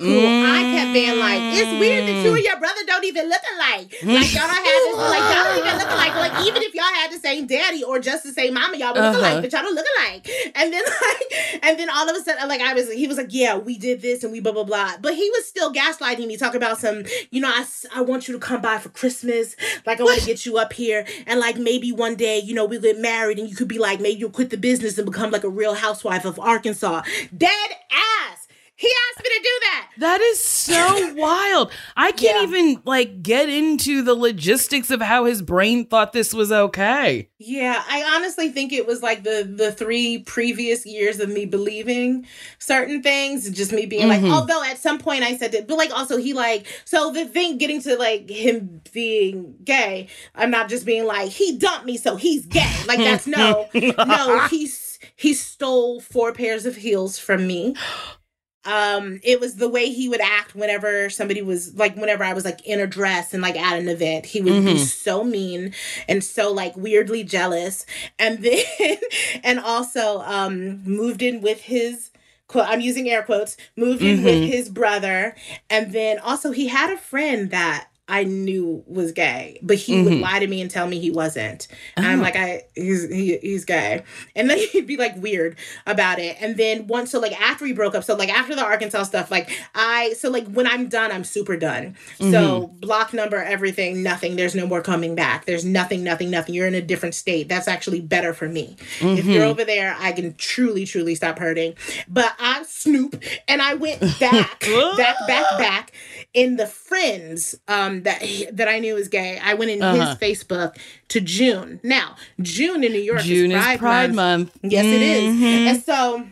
who I kept being like, it's weird that you and your brother don't even look alike. Like y'all don't have this, like y'all don't even look alike. Like even if y'all had the same daddy or just the same mama, y'all would look Uh-huh. alike, but y'all don't look alike. And then like, and then all of a sudden, like I was, he was like, yeah, we did this and we blah blah blah. But he was still gaslighting me, talking about some, you know, I I want you to come by for Christmas. Like I want to get you up here, and like maybe one day, you know, we get married, and you could be like, maybe you'll quit the business and become like a real housewife of Arkansas. Dead ass. He asked me to do that. That is so wild. I can't Yeah. even like get into the logistics of how his brain thought this was okay. Yeah, I honestly think it was like the the three previous years of me believing certain things, just me being like, Mhm. although at some point I said it, but like also he like so the thing getting to like him being gay, I'm not just being like he dumped me so he's gay. Like that's no, no, he's he stole four pairs of heels from me. Um, it was the way he would act whenever somebody was like, whenever I was like in a dress and like at an event, he would be Mhm. so mean and so like weirdly jealous. And then, and also, um, moved in with his, quote, I'm using air quotes, moved in with Mhm. his brother. And then also, he had a friend that I knew was gay, but he would Mhm. lie to me and tell me he wasn't. And I'm Oh. like, I he's he, he's gay, and then he'd be like weird about it. And then once, so like after we broke up, so like after the Arkansas stuff, like I so like when I'm done, I'm super done. So Mm-hmm. block number, everything, nothing. There's no more coming back. There's nothing, nothing, nothing. You're in a different state. That's actually better for me. If you're Mhm. over there, I can truly, truly stop hurting. But I Snoop and I went back, back, back, back in the friends um that that I knew was gay. I went in Uh-huh. his Facebook to June. Now June in New York June is is Pride, Pride Month. Month. Yes, it is. And so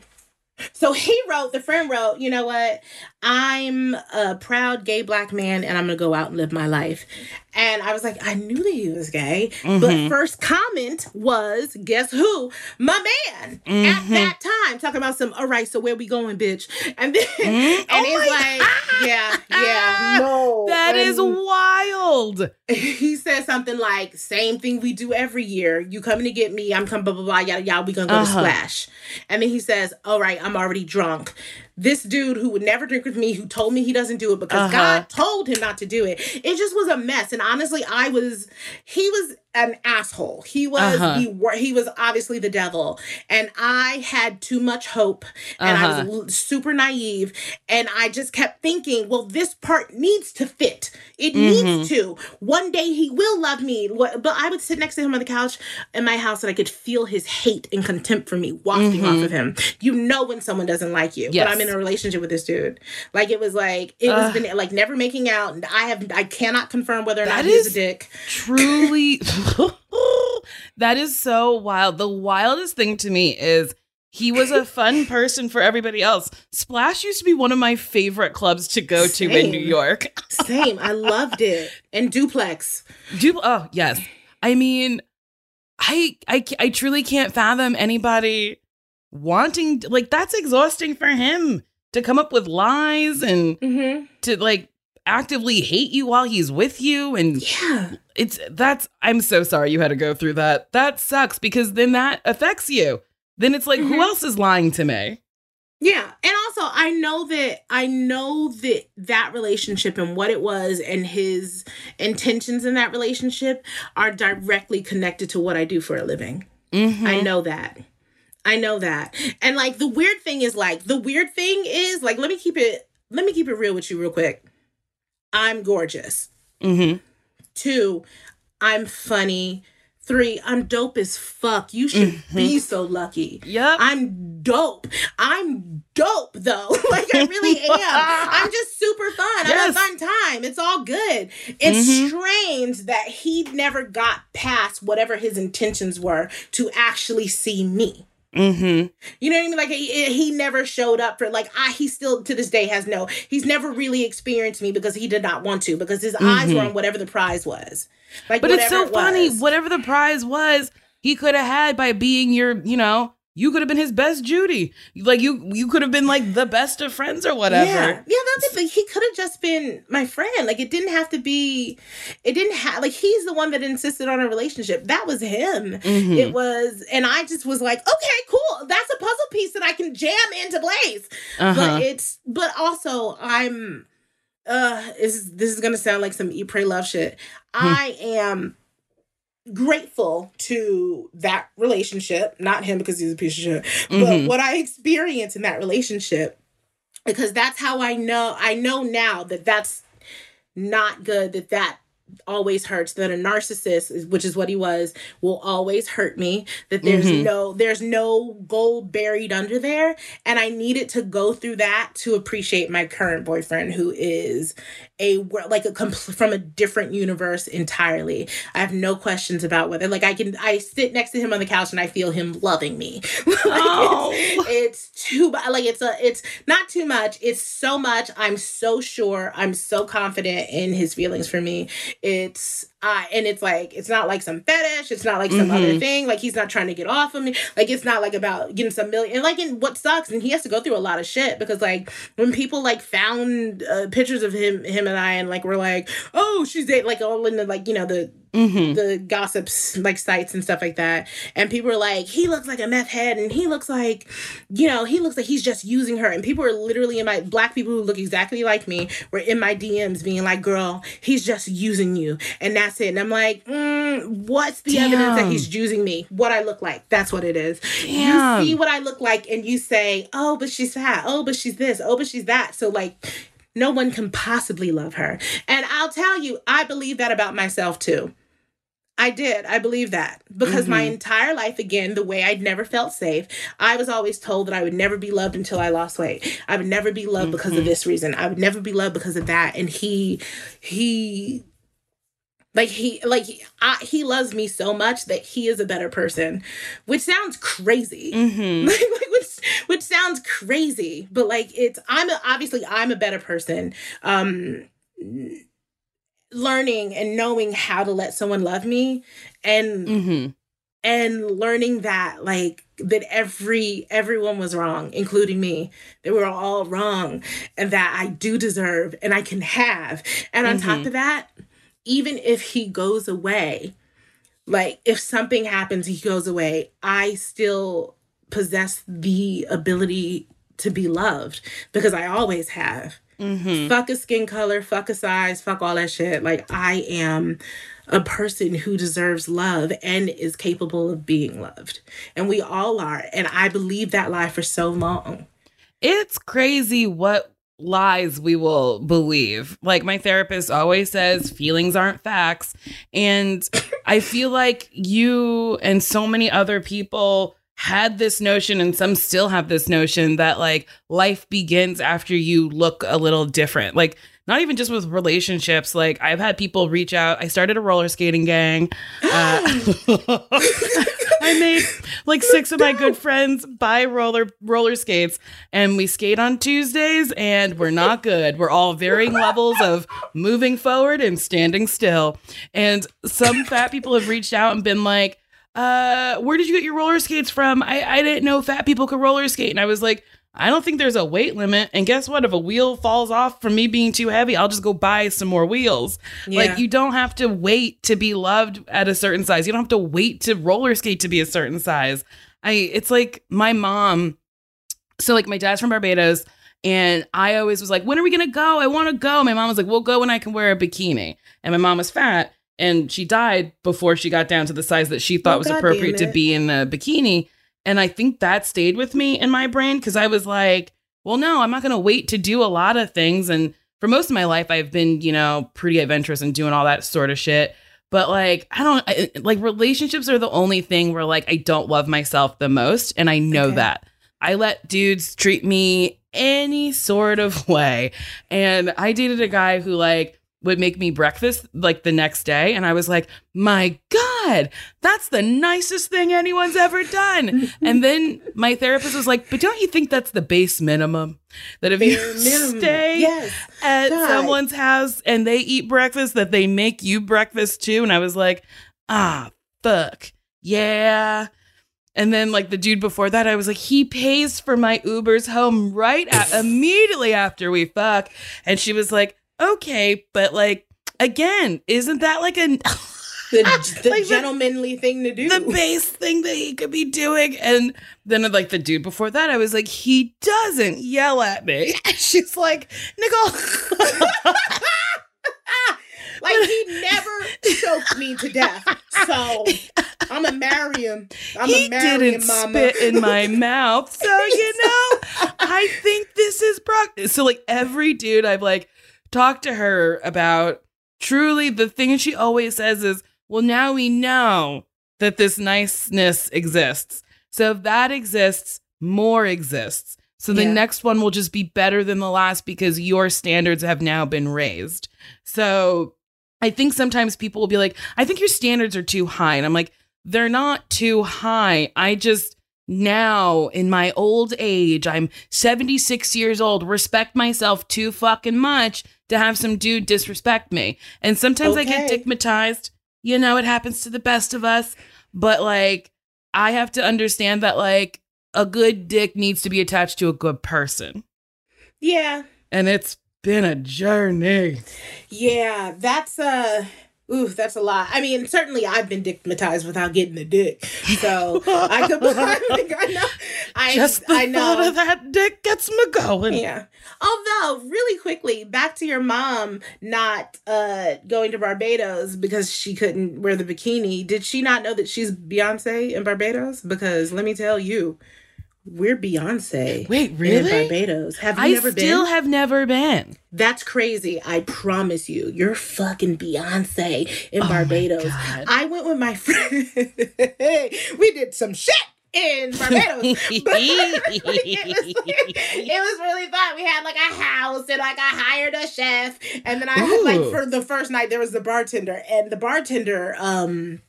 so he wrote, the friend wrote, you know what? I'm a proud gay black man and I'm gonna go out and live my life. And I was like, I knew that he was gay. But Mhm. first comment was, guess who? My man at Mhm. that time, talking about some, all right, so where we going, bitch? And then Mhm. and Oh it's my like, yeah, yeah, no. That is And- wild. he said something like, same thing we do every year. You coming to get me, I'm coming, blah, blah, blah, yada, yada, we gonna go to Uh-huh. Splash. And then he says, all right, I'm already drunk. This dude who would never drink with me, who told me he doesn't do it because Uh-huh. God told him not to do it. It just was a mess. And honestly, I was, he was an asshole. He was Uh-huh. the wor- he was obviously the devil. And I had too much hope and I Uh-huh. was l- super naive. And I just kept thinking, well, this part needs to fit. It Mhm. needs to. One day he will love me. But I would sit next to him on the couch in my house and I could feel his hate and contempt for me wafting off Mhm. of him. You know when someone doesn't like you. Yes. But I'm in a relationship with this dude. Like it was like it was Ugh. been like never making out. And I have I cannot confirm whether or not he's a dick. Truly, that is so wild. The wildest thing to me is he was a fun person for everybody else. Splash used to be one of my favorite clubs to go to in New York. Same. I loved it. And duplex. Do oh yes. I mean, I I I truly can't fathom anybody wanting like that's exhausting for him to come up with lies and Mm-hmm. to like actively hate you while he's with you and Yeah. it's that's I'm so sorry you had to go through that. That sucks because then that affects you. Then it's like Mhm. who else is lying to me? Yeah, and also I know that I know that that relationship and what it was and his intentions in that relationship are directly connected to what I do for a living. Mhm. I know that. I know that. And like the weird thing is like the weird thing is like let me keep it let me keep it real with you real quick. I'm gorgeous. Mhm. Two, I'm funny. Three, I'm dope as fuck. You should be so lucky. Yep. I'm dope. I'm dope though. like I really am. I'm just super fun. I have a fun time. It's all good. It's Mhm. strange that he never got past whatever his intentions were to actually see me. Mhm. You know what I mean? Like he, he never showed up for like I he still to this day has no he's never really experienced me because he did not want to because his eyes were Mhm. on whatever the prize was. Like But it's so it funny. Whatever the prize was, he could have had by being your, you know, you could have been his best Judy. Like you you could have been like the best of friends or whatever. Yeah, yeah, that's it. But he could have just been my friend. Like it didn't have to be. It didn't have like he's the one that insisted on a relationship. That was him. Mhm. It was, and I just was like, okay, cool. That's a puzzle piece that I can jam into place. Uh-huh. But it's, but also I'm. Uh, is this is gonna sound like some eat pray love shit? Hmm. I am grateful to that relationship, not him because he's a piece of shit, but Mhm. what I experienced in that relationship because that's how I know I know now that that's not good that that always hurts that a narcissist which is what he was will always hurt me that there's Mhm. no there's no gold buried under there. And I needed to go through that to appreciate my current boyfriend who is a like a compl- from a different universe entirely. I have no questions about whether like I can I sit next to him on the couch and I feel him loving me. Like, Oh. it's, it's too like it's a it's not too much it's so much. I'm so sure i'm so confident in his feelings for me it's uh and it's like it's not like some fetish. It's not like some other Mhm. thing. Like he's not trying to get off of me. Like it's not like about getting some million. And like in what sucks and he has to go through a lot of shit because like when people like found uh, pictures of him him and i and like we're like oh she's dating like all in the like you know the Mhm. the gossips like sites and stuff like that. And people are like he looks like a meth head and he looks like you know he looks like he's just using her. And people are literally in my black people who look exactly like me were in my dms being like girl he's just using you. And that's it and i'm like mm, what's the evidence that he's using me what i look like that's what it is Damn. you see what i look like and you say oh but she's fat oh but she's this oh but she's that so like no one can possibly love her and i'll tell you i believe that about myself too I did. I believe that because my Mhm. entire life, again, the way I'd never felt safe, I was always told that I would never be loved until I lost weight. I would never be loved because of Mhm. this reason. I would never be loved because of that. And he, he, like he, like I, he loves me so much that he is a better person, which sounds crazy. Mhm. like, like, which which sounds crazy but like it's i'm a, obviously i'm a better person um learning and knowing how to let someone love me and Mhm. and learning that like that every everyone was wrong including me they were all wrong and that i do deserve and i can have and on top Mhm. of that even if he goes away like if something happens he goes away i still possess the ability to be loved because i always have Mhm. fuck a skin color, fuck a size, fuck all that shit. Like I am a person who deserves love and is capable of being loved. And we all are. And I believe that lie for so long. It's crazy what lies we will believe. Like my therapist always says, feelings aren't facts. And I feel like you and so many other people had this notion, and some still have this notion that like life begins after you look a little different. Like, not even just with relationships. Like, I've had people reach out. I started a roller skating gang. Uh, I made like six of my good friends buy roller roller skates and we skate on Tuesdays and we're not good. We're all varying levels of moving forward and standing still. And some fat people have reached out and been like, uh, where did you get your roller skates from? I, I didn't know fat people could roller skate. And I was like, I don't think there's a weight limit. And guess what? If a wheel falls off from me being too heavy, I'll just go buy some more wheels. Yeah. Like you don't have to wait to be loved at a certain size. You don't have to wait to roller skate to be a certain size. I it's like my mom. So like my dad's from Barbados and I always was like, "When are we going to go? I want to go." My mom was like, "We'll go when I can wear a bikini." And my mom was fat and she died before she got down to the size that she thought Oh, was God appropriate to be in the bikini. And I think that stayed with me in my brain cuz I was like, "Well, no, I'm not going to wait to do a lot of things and for most of my life I've been, you know, pretty adventurous and doing all that sort of shit. But like, I don't I, like relationships are the only thing where like I don't love myself the most and I know Okay. that. I let dudes treat me any sort of way. And I dated a guy who like would make me breakfast like the next day and I was like, "My god, that's the nicest thing anyone's ever done." and then my therapist was like, "But don't you think that's the base minimum? That if you minimum. stay Yes. at God. someone's house and they eat breakfast that they make you breakfast too and i was like ah fuck yeah And then like the dude before that, I was like, he pays for my Ubers home right at, immediately after we fuck. And she was like, okay, but like again, isn't that like a The, the Like the- gentlemanly thing to do. the base thing that he could be doing? And then like the dude before that, I was like, he doesn't yell at me. And she's like, Nicole. like he never choked me to death. So I'm gonna marry him. I'm he marry didn't him, spit in my mouth. So, you know, I think this is Brock. So, like, every dude I've like talked to her about, truly, the thing she always says is, well, now we know that this niceness exists. So, if that exists, more exists. So, the Yeah. next one will just be better than the last because your standards have now been raised. So, I think sometimes people will be like, I think your standards are too high. And I'm like, they're not too high. I just now in my old age, I'm 76 years old, respect myself too fucking much to have some dude disrespect me. And sometimes I get Okay. stigmatized. You know, it happens to the best of us. But like, I have to understand that like a good dick needs to be attached to a good person. Yeah, And it's been a journey. yeah. That's uh Ooh, that's a lot. I mean, certainly I've been dickmatized without getting the dick. So I could I know I Just the I know. thought of that dick gets me going. Yeah. Although, really quickly, back to your mom not uh going to Barbados because she couldn't wear the bikini. Did she not know that she's Beyonce in Barbados? Because let me tell you, we're Beyonce. Wait, really? in? Barbados. Have you ever been? I still have never been. That's crazy. I promise you. You're fucking Beyonce in Oh Barbados. I went with my friend. we did some shit in Barbados. It, was it was really fun. We had like a house and like I hired a chef. And then I had like for the first night there was the bartender. And the bartender, um.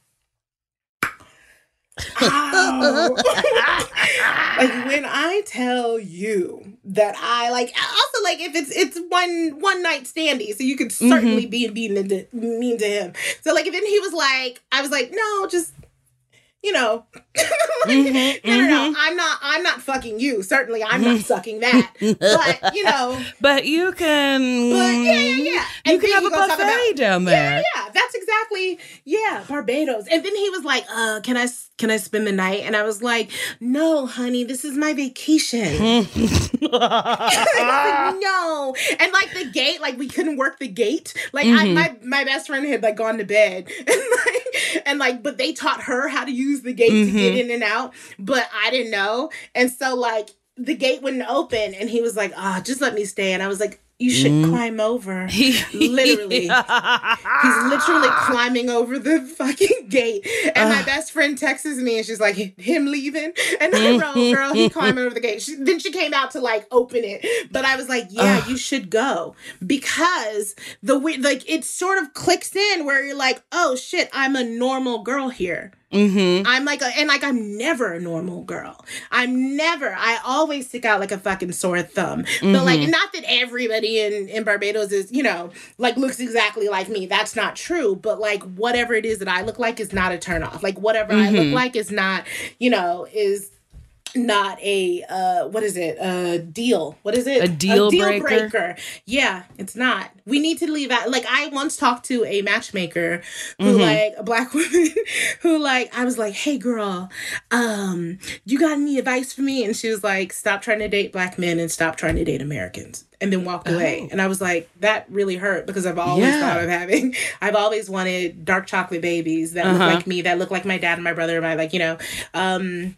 like when I tell you that I like also like if it's it's one one night standy, so you could certainly be being to, mean to him. So like if then he was like I was like, no, just you know Mhm, no, no, no. mhm. I'm not. I'm not fucking you. Certainly, I'm not sucking that. But you know, But you can. but yeah, yeah, yeah. You can have a buffet about- down Yeah, there. yeah, that's exactly yeah, Barbados. And then he was like, "Uh, can I can I spend the night?" And I was like, "No, honey, this is my vacation." Ah. no, and like the gate, like we couldn't work the gate. Like I, Mhm. my my best friend had like gone to bed, and like and like, but they taught her how to use the gate to get Mhm. in and out, but I didn't know, and so like the gate wouldn't open, and he was like, "Ah, just let me stay," and I was like, "You should Mm. climb over." Literally. He's literally climbing over the fucking gate. And my best friend texts me and she's like, him leaving? And I wrote, girl, he climbing over the gate. She, then she came out to like open it. But I was like, yeah, Ugh. you should go. Because the way, like, it sort of clicks in where you're like, oh shit, I'm a normal girl here. Hmm I'm like, a, and like, I'm never a normal girl. I'm never, I always stick out like a fucking sore thumb. But like, Mhm. not that everybody in, in Barbados is, you know, like looks exactly like me. That's not true. But like, whatever it is that I look like is not a turnoff. Like, whatever I look Mhm. like is not, you know, is not a uh what is it a deal what is it A deal breaker? yeah it's not we need to leave out like i once talked to a matchmaker who Mhm. like a black woman who like i was like hey girl um you got any advice for me and she was like stop trying to date black men and stop trying to date americans and then walked away Oh. and i was like that really hurt because i've always Yeah. thought of having i've always wanted dark chocolate babies that Uh-huh. look like me that look like my dad and my brother and my like you know um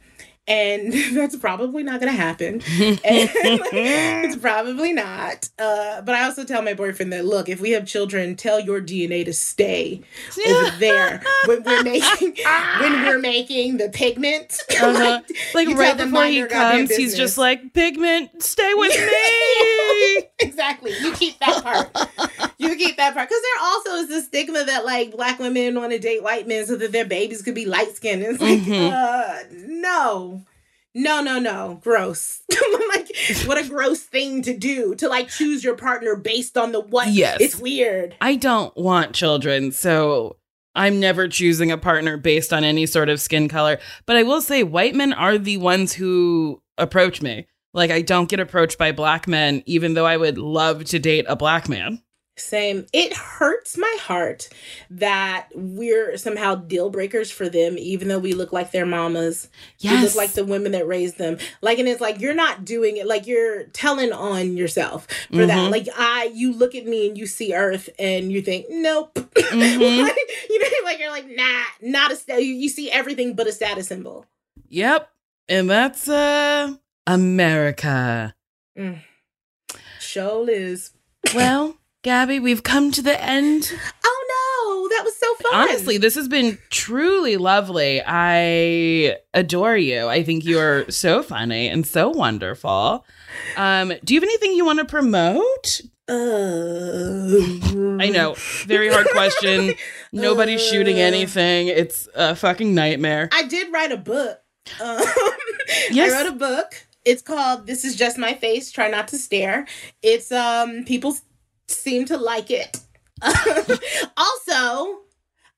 and that's probably not gonna happen. And it's probably not. Uh, but I also tell my boyfriend that look, if we have children, tell your DNA to stay over there when we're making when we're making the pigment. Uh-huh. Like you right before he comes, he's just like, Pigment, stay with me. exactly. You keep that part. Keep that part. Because there also is this stigma that like black women want to date white men so that their babies could be light skinned. It's like, Mhm. uh, no. No, no, no. Gross. like, what a gross thing to do to like choose your partner based on the what. Yes. It's weird. I don't want children, so I'm never choosing a partner based on any sort of skin color. But I will say, white men are the ones who approach me. Like, I don't get approached by black men, even though I would love to date a black man. Same. It hurts my heart that we're somehow deal breakers for them, even though we look like their mamas. Yes. We look like the women that raised them. Like, and it's like you're not doing it. Like you're telling on yourself for that. Mhm. Like I, you look at me and you see Earth and you think, nope. Mhm. Like, you know, like you're like, nah, not a. Sta- you, see everything but a status symbol. Yep. And that's uh America. Show is. Well, Gabby, we've come to the end. Oh no, that was so fun. Honestly, this has been truly lovely. I adore you. I think you are so funny and so wonderful. Um, do you have anything you want to promote? Uh, I know, very hard question. Nobody's shooting Uh. anything. It's a fucking nightmare. I did write a book. Um, Yes. I wrote a book. It's called "This Is Just My Face. Try Not to Stare." It's um people s- seem to like it. also,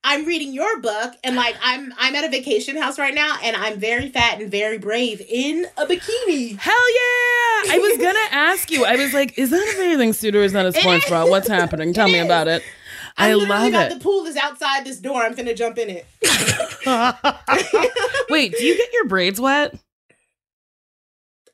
I'm reading your book, and like I'm I'm at a vacation house right now, and I'm very fat and very brave in a bikini. Hell yeah! I was gonna ask you. I was like, is that a bathing suit or is that a sports bra? What's happening? Tell It me is. about it. I literally love got it. The pool is outside this door. I'm finna jump in it. Wait, do you get your braids wet?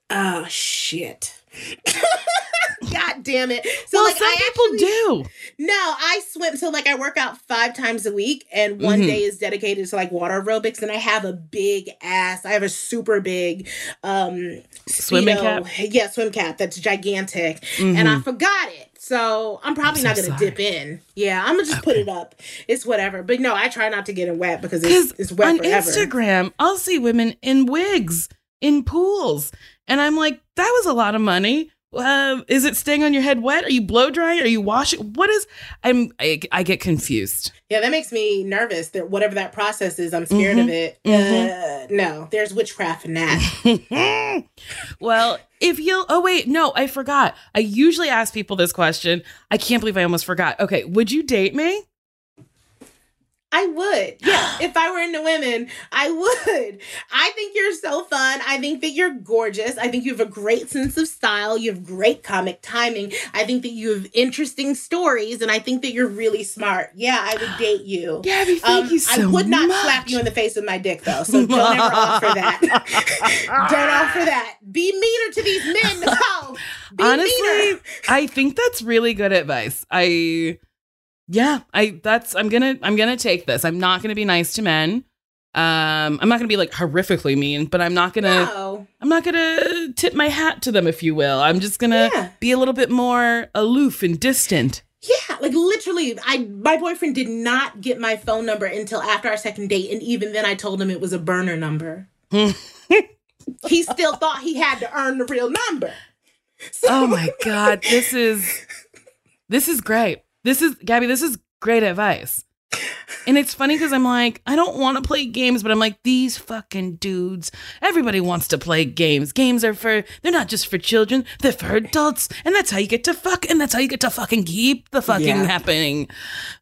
Oh shit. God damn it. So well, like some I people actually, do. No, I swim. So like I work out five times a week, and one Mhm. day is dedicated to like water aerobics. And I have a big ass. I have a super big um Swimming Speedo- cap? Yeah, swim cap. That's gigantic, and I Mhm. forgot it. So I'm probably I'm not gonna sorry. dip in. Yeah, I'm gonna just put it up. It's whatever. But no, I try not to get it wet because Because it's, it's wet on forever. Instagram, I'll see women in wigs in pools, and I'm like, that was a lot of money. Uh, is it staying on your head wet? Are you blow drying? Are you washing? What is? I'm. I, I get confused. Yeah, that makes me nervous. That whatever that process is, I'm scared Mhm. of it. Mhm. Uh, no, there's witchcraft in that. well, if you'll. Oh wait, no, I forgot. I usually ask people this question. I can't believe I almost forgot. Okay, would you date me? I would. Yeah, if I were into women, I would. I think you're so fun. I think that you're gorgeous. I think you have a great sense of style. You have great comic timing. I think that you have interesting stories, and I think that you're really smart. Yeah, I would date you. Gabby, thank Um, you so I would not much. slap you in the face with my dick, though. So don't ever offer that. don't offer that. Be meaner to these men, Nicole. Be Honestly, meaner. I think that's really good advice. I yeah, I that's I'm gonna I'm gonna take this. I'm not gonna be nice to men. Um, I'm not gonna be like horrifically mean, but I'm not gonna No. I'm not gonna tip my hat to them, if you will. I'm just gonna Yeah. be a little bit more aloof and distant. Yeah, like literally, I my boyfriend did not get my phone number until after our second date, and even then, I told him it was a burner number. he still thought he had to earn the real number. So, Oh my god, this is this is great. This is Gabby, this is great advice. And it's funny because I'm like, I don't want to play games, but I'm like, these fucking dudes. Everybody wants to play games. Games are for, they're not just for children, they're for adults. And that's how you get to fuck, and that's how you get to fucking keep the fucking Yeah. happening.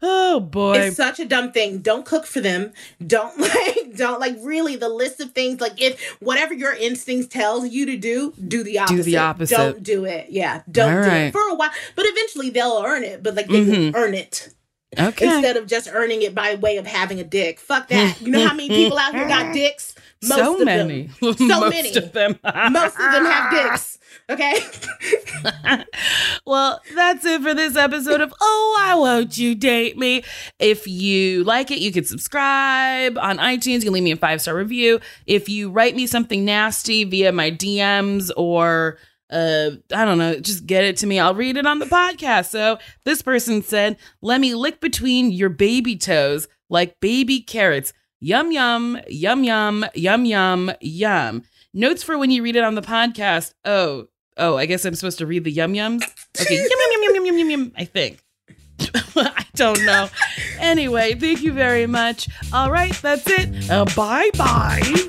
Oh boy. It's such a dumb thing. Don't cook for them. Don't like, don't like really the list of things. Like if whatever your instincts tells you to do, do the opposite. Do the opposite. Don't do it. Yeah, don't do it for a while. But eventually they'll earn it. But like they Mhm. will earn it. Okay. instead of just earning it by way of having a dick. Fuck that. You know how many people out here got dicks? Most so of many. Them. So Most many. of them. Most of them have dicks. Okay. well, that's it for this episode of Oh, Why Won't You Date Me? If you like it, you can subscribe on iTunes. You can leave me a five star review. If you write me something nasty via my DMs or uh, I don't know, just get it to me. I'll read it on the podcast. So this person said, Let me lick between your baby toes like baby carrots. Yum, yum, yum, yum, yum, yum, yum. Notes for when you read it on the podcast. Oh, oh, I guess I'm supposed to read the yum yums. Okay, yum, yum, yum, yum, yum, yum, yum, I think. I don't know. Anyway, thank you very much. All right, that's it. Uh, bye bye.